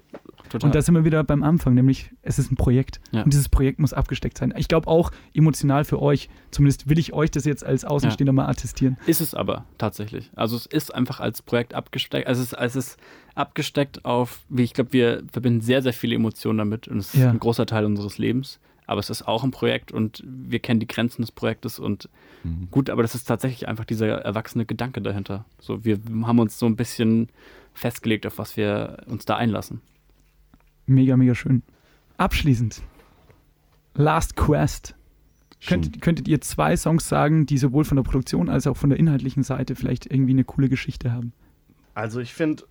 Total. Und da sind wir wieder beim Anfang, nämlich es ist ein Projekt. Ja. Und dieses Projekt muss abgesteckt sein. Ich glaube auch emotional für euch, zumindest will ich euch das jetzt als Außenstehender mal attestieren. Ist es aber tatsächlich. Also es ist einfach als Projekt abgesteckt. Also es ist, es ist abgesteckt auf, wie ich glaube, wir verbinden sehr, sehr viele Emotionen damit und es ist Ja. ein großer Teil unseres Lebens. Aber es ist auch ein Projekt und wir kennen die Grenzen des Projektes und Mhm. gut, aber das ist tatsächlich einfach dieser erwachsene Gedanke dahinter. So, wir haben uns so ein bisschen festgelegt, auf was wir uns da einlassen. Mega, mega schön. Abschließend. Last Quest. Könntet, könntet ihr zwei Songs sagen, die sowohl von der Produktion als auch von der inhaltlichen Seite vielleicht irgendwie eine coole Geschichte haben? Also ich finde,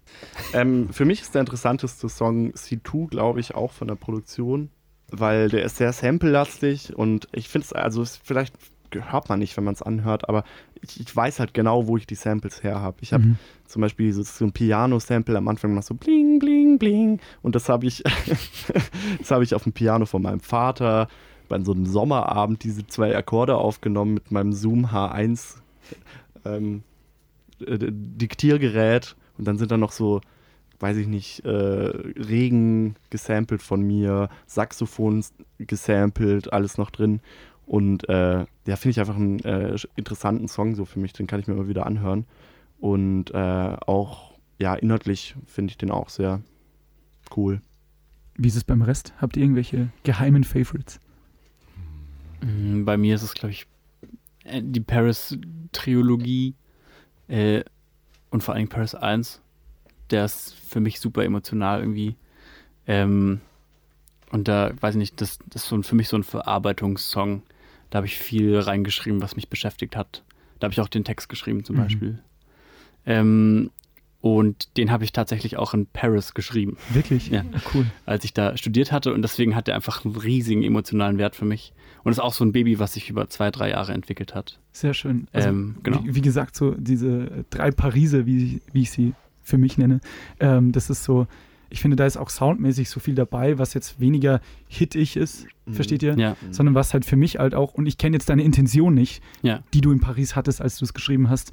ähm, für mich ist der interessanteste Song C2, glaube ich, auch von der Produktion, weil der ist sehr sample-lastig und ich finde es, also es, vielleicht hört man nicht, wenn man es anhört, aber ich, ich weiß halt genau, wo ich die Samples her habe. Ich habe Mhm. zum Beispiel so, so ein Piano-Sample am Anfang macht so bling, bling, bling und das habe ich, das habe ich auf dem Piano von meinem Vater bei so einem Sommerabend diese zwei Akkorde aufgenommen mit meinem Zoom H1 ähm, äh, Diktiergerät und dann sind da noch so, weiß ich nicht, äh, Regen gesampelt von mir, Saxophon gesampelt, alles noch drin. Und äh, ja, finde ich einfach einen äh, interessanten Song so für mich, den kann ich mir immer wieder anhören. Und äh, auch, ja, inhaltlich finde ich den auch sehr cool. Wie ist es beim Rest? Habt ihr irgendwelche geheimen Favorites? Mm, Bei mir ist es, glaube ich, äh, die Paris-Triologie äh, und vor allem Paris 1. Der ist für mich super emotional irgendwie. Ähm, und da, weiß ich nicht, das, das ist so ein, für mich so ein Verarbeitungssong. Da habe ich viel reingeschrieben, was mich beschäftigt hat. Da habe ich auch den Text geschrieben zum Mhm. Beispiel. Ähm, und den habe ich tatsächlich auch in Paris geschrieben Wirklich? Ja. Cool. als ich da studiert hatte und deswegen hat er einfach einen riesigen emotionalen Wert für mich. Und ist auch so ein Baby, was sich über zwei, drei Jahre entwickelt hat. Sehr schön. Also, Ähm, genau. wie, wie gesagt, so diese drei Parise, wie, wie ich sie für mich nenne, ähm, das ist so, ich finde, da ist auch soundmäßig so viel dabei, was jetzt weniger hittig ist, Mhm. versteht ihr? Ja, Sondern was halt für mich halt auch, und ich kenne jetzt deine Intention nicht, ja. die du in Paris hattest, als du es geschrieben hast,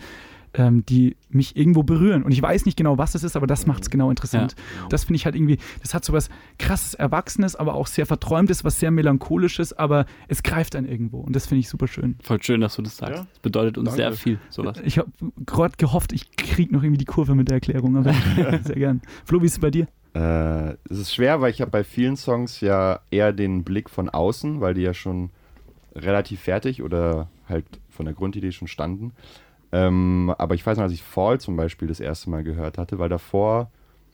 ähm, die mich irgendwo berühren. Und ich weiß nicht genau, was es ist, aber das macht es genau interessant. Das finde ich halt irgendwie, das hat so was krasses Erwachsenes, aber auch sehr verträumtes, was sehr melancholisches, aber es greift dann irgendwo. Und das finde ich super schön. Voll schön, dass du das sagst. Ja. Das bedeutet uns Danke. sehr viel, sowas. Ich habe gerade gehofft, ich kriege noch irgendwie die Kurve mit der Erklärung, aber sehr gern. Flo, wie ist es bei dir? Äh, es ist schwer, weil ich habe bei vielen Songs ja eher den Blick von außen, weil die ja schon relativ fertig oder halt von der Grundidee schon standen. Ähm, aber ich weiß noch, als ich Fall zum Beispiel das erste Mal gehört hatte, weil davor,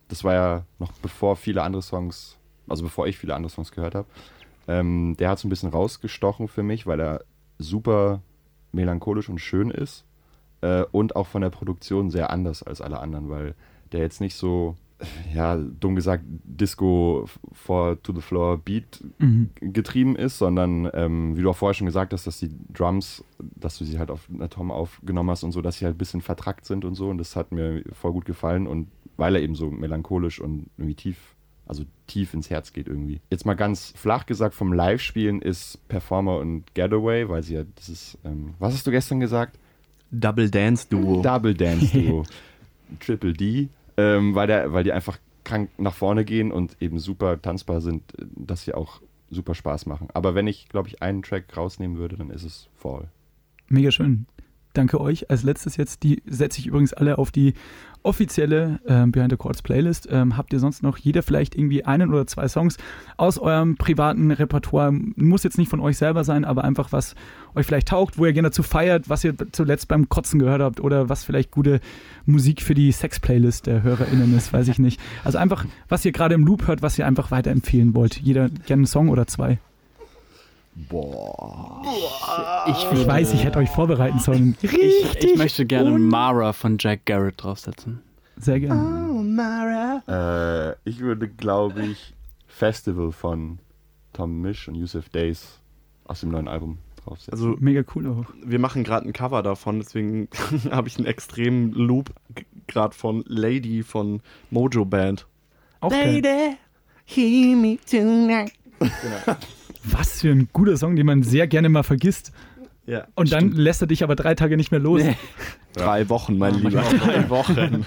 das war ja noch bevor viele andere Songs, also bevor ich viele andere Songs gehört habe, ähm, der hat so ein bisschen rausgestochen für mich, weil er super melancholisch und schön ist äh, und auch von der Produktion sehr anders als alle anderen, weil der jetzt nicht so, ja, dumm gesagt, Disco for to the floor Beat Mhm. getrieben ist, sondern ähm, wie du auch vorher schon gesagt hast, dass die Drums, dass du sie halt auf einer Tom aufgenommen hast und so, dass sie halt ein bisschen vertrackt sind und so und das hat mir voll gut gefallen und weil er eben so melancholisch und irgendwie tief, also tief ins Herz geht irgendwie. Jetzt mal ganz flach gesagt, vom Live-Spielen ist Performer und Getaway, weil sie ja dieses, ähm, was hast du gestern gesagt? Double Dance Duo. Double Dance Duo. Triple D, ähm, weil, der, weil die einfach krank nach vorne gehen und eben super tanzbar sind, äh, dass sie auch super Spaß machen. Aber wenn ich, glaube ich, einen Track rausnehmen würde, dann ist es Fall. Mega schön. Danke euch. Als letztes jetzt, die setze ich übrigens alle auf die offizielle ähm, Behind the Chords Playlist. Ähm, habt ihr sonst noch jeder vielleicht irgendwie einen oder zwei Songs aus eurem privaten Repertoire? Muss jetzt nicht von euch selber sein, aber einfach was euch vielleicht taugt, wo ihr gerne dazu feiert, was ihr zuletzt beim Kotzen gehört habt oder was vielleicht gute Musik für die Sex-Playlist der HörerInnen ist, weiß ich nicht. Also einfach, was ihr gerade im Loop hört, was ihr einfach weiterempfehlen wollt. Jeder gerne einen Song oder zwei. Boah. Ich, Ich weiß, ich hätte euch vorbereiten sollen. ich, ich möchte gerne Mara von Jack Garrett draufsetzen. Sehr gerne. Äh, ich würde, glaube ich, Festival von Tom Misch und Yusuf Days aus dem neuen Album draufsetzen. Also Mega cool auch. wir machen gerade ein Cover davon, deswegen habe ich einen extremen Loop gerade von Lady von Mojo Band. Auch geil. Hear me tonight. Was für ein guter Song, den man sehr gerne mal vergisst. Ja, Und dann lässt er dich aber drei Tage nicht mehr los. Drei Wochen, mein Lieber. Drei Wochen.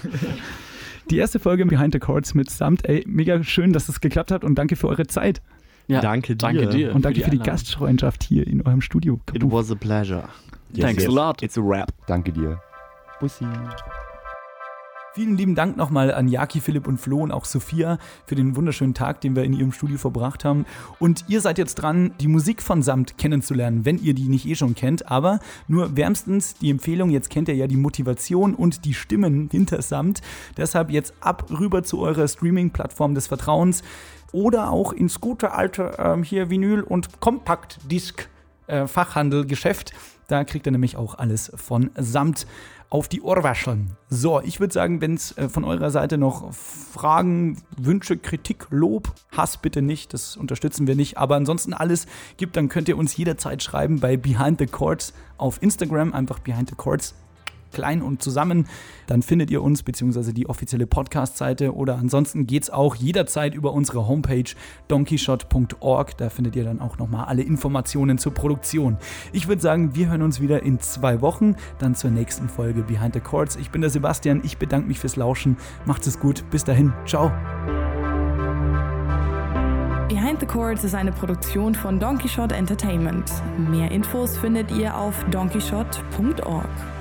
Die erste Folge Behind the Chords mit Samt. Ey, mega schön, dass es geklappt hat und danke für eure Zeit. Ja, Danke dir. Danke dir. Und danke für die, Einladung. Gastfreundschaft hier in eurem Studio. It was a pleasure. Thanks a lot. It's a rap. Danke dir. Bussi. Vielen lieben Dank nochmal an Jaki, Philipp und Flo und auch Sophia für den wunderschönen Tag, den wir in ihrem Studio verbracht haben. Und ihr seid jetzt dran, die Musik von Samt kennenzulernen, wenn ihr die nicht eh schon kennt. Aber nur wärmstens die Empfehlung, jetzt kennt ihr ja die Motivation und die Stimmen hinter Samt. Deshalb jetzt ab rüber zu eurer Streaming-Plattform des Vertrauens oder auch ins gute alte ähm, hier Vinyl- und Kompaktdisk äh. Da kriegt ihr nämlich auch alles von Samt auf die Ohrwascheln. So, ich würde sagen, wenn es äh, von eurer Seite noch Fragen, Wünsche, Kritik, Lob, Hass bitte nicht, das unterstützen wir nicht, aber ansonsten alles gibt, dann könnt ihr uns jederzeit schreiben bei Behind the Chords auf Instagram, einfach Behind the Chords klein und zusammen, dann findet ihr uns beziehungsweise die offizielle Podcast-Seite oder ansonsten geht es auch jederzeit über unsere Homepage donkeyshot.org. Da findet ihr dann auch nochmal alle Informationen zur Produktion. Ich würde sagen, wir hören uns wieder in zwei Wochen, dann zur nächsten Folge Behind the Chords. Ich bin der Sebastian, ich bedanke mich fürs Lauschen. Macht es gut, bis dahin, ciao. Behind the Chords ist eine Produktion von Donkey Shot Entertainment. Mehr Infos findet ihr auf donkeyshot.org.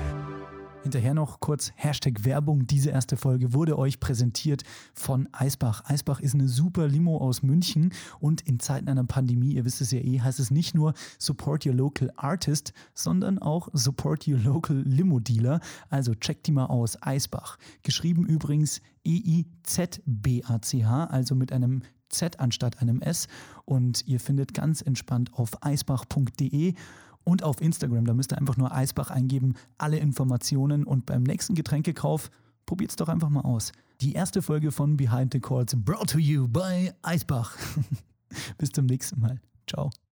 Hinterher noch kurz Hashtag Werbung. Diese erste Folge wurde euch präsentiert von Eisbach. Eisbach ist eine super Limo aus München und in Zeiten einer Pandemie, ihr wisst es ja eh, heißt es nicht nur Support Your Local Artist, sondern auch Support Your Local Limo Dealer. Also checkt die mal aus. Eisbach. Geschrieben übrigens E-I-Z-B-A-C-H, also mit einem Z anstatt einem S. Und ihr findet ganz entspannt auf eisbach.de und auf Instagram. Da müsst ihr einfach nur Eisbach eingeben, alle Informationen und beim nächsten Getränkekauf probiert's doch einfach mal aus. Die erste Folge von Behind the Chords brought to you by Eisbach. Bis zum nächsten Mal. Ciao.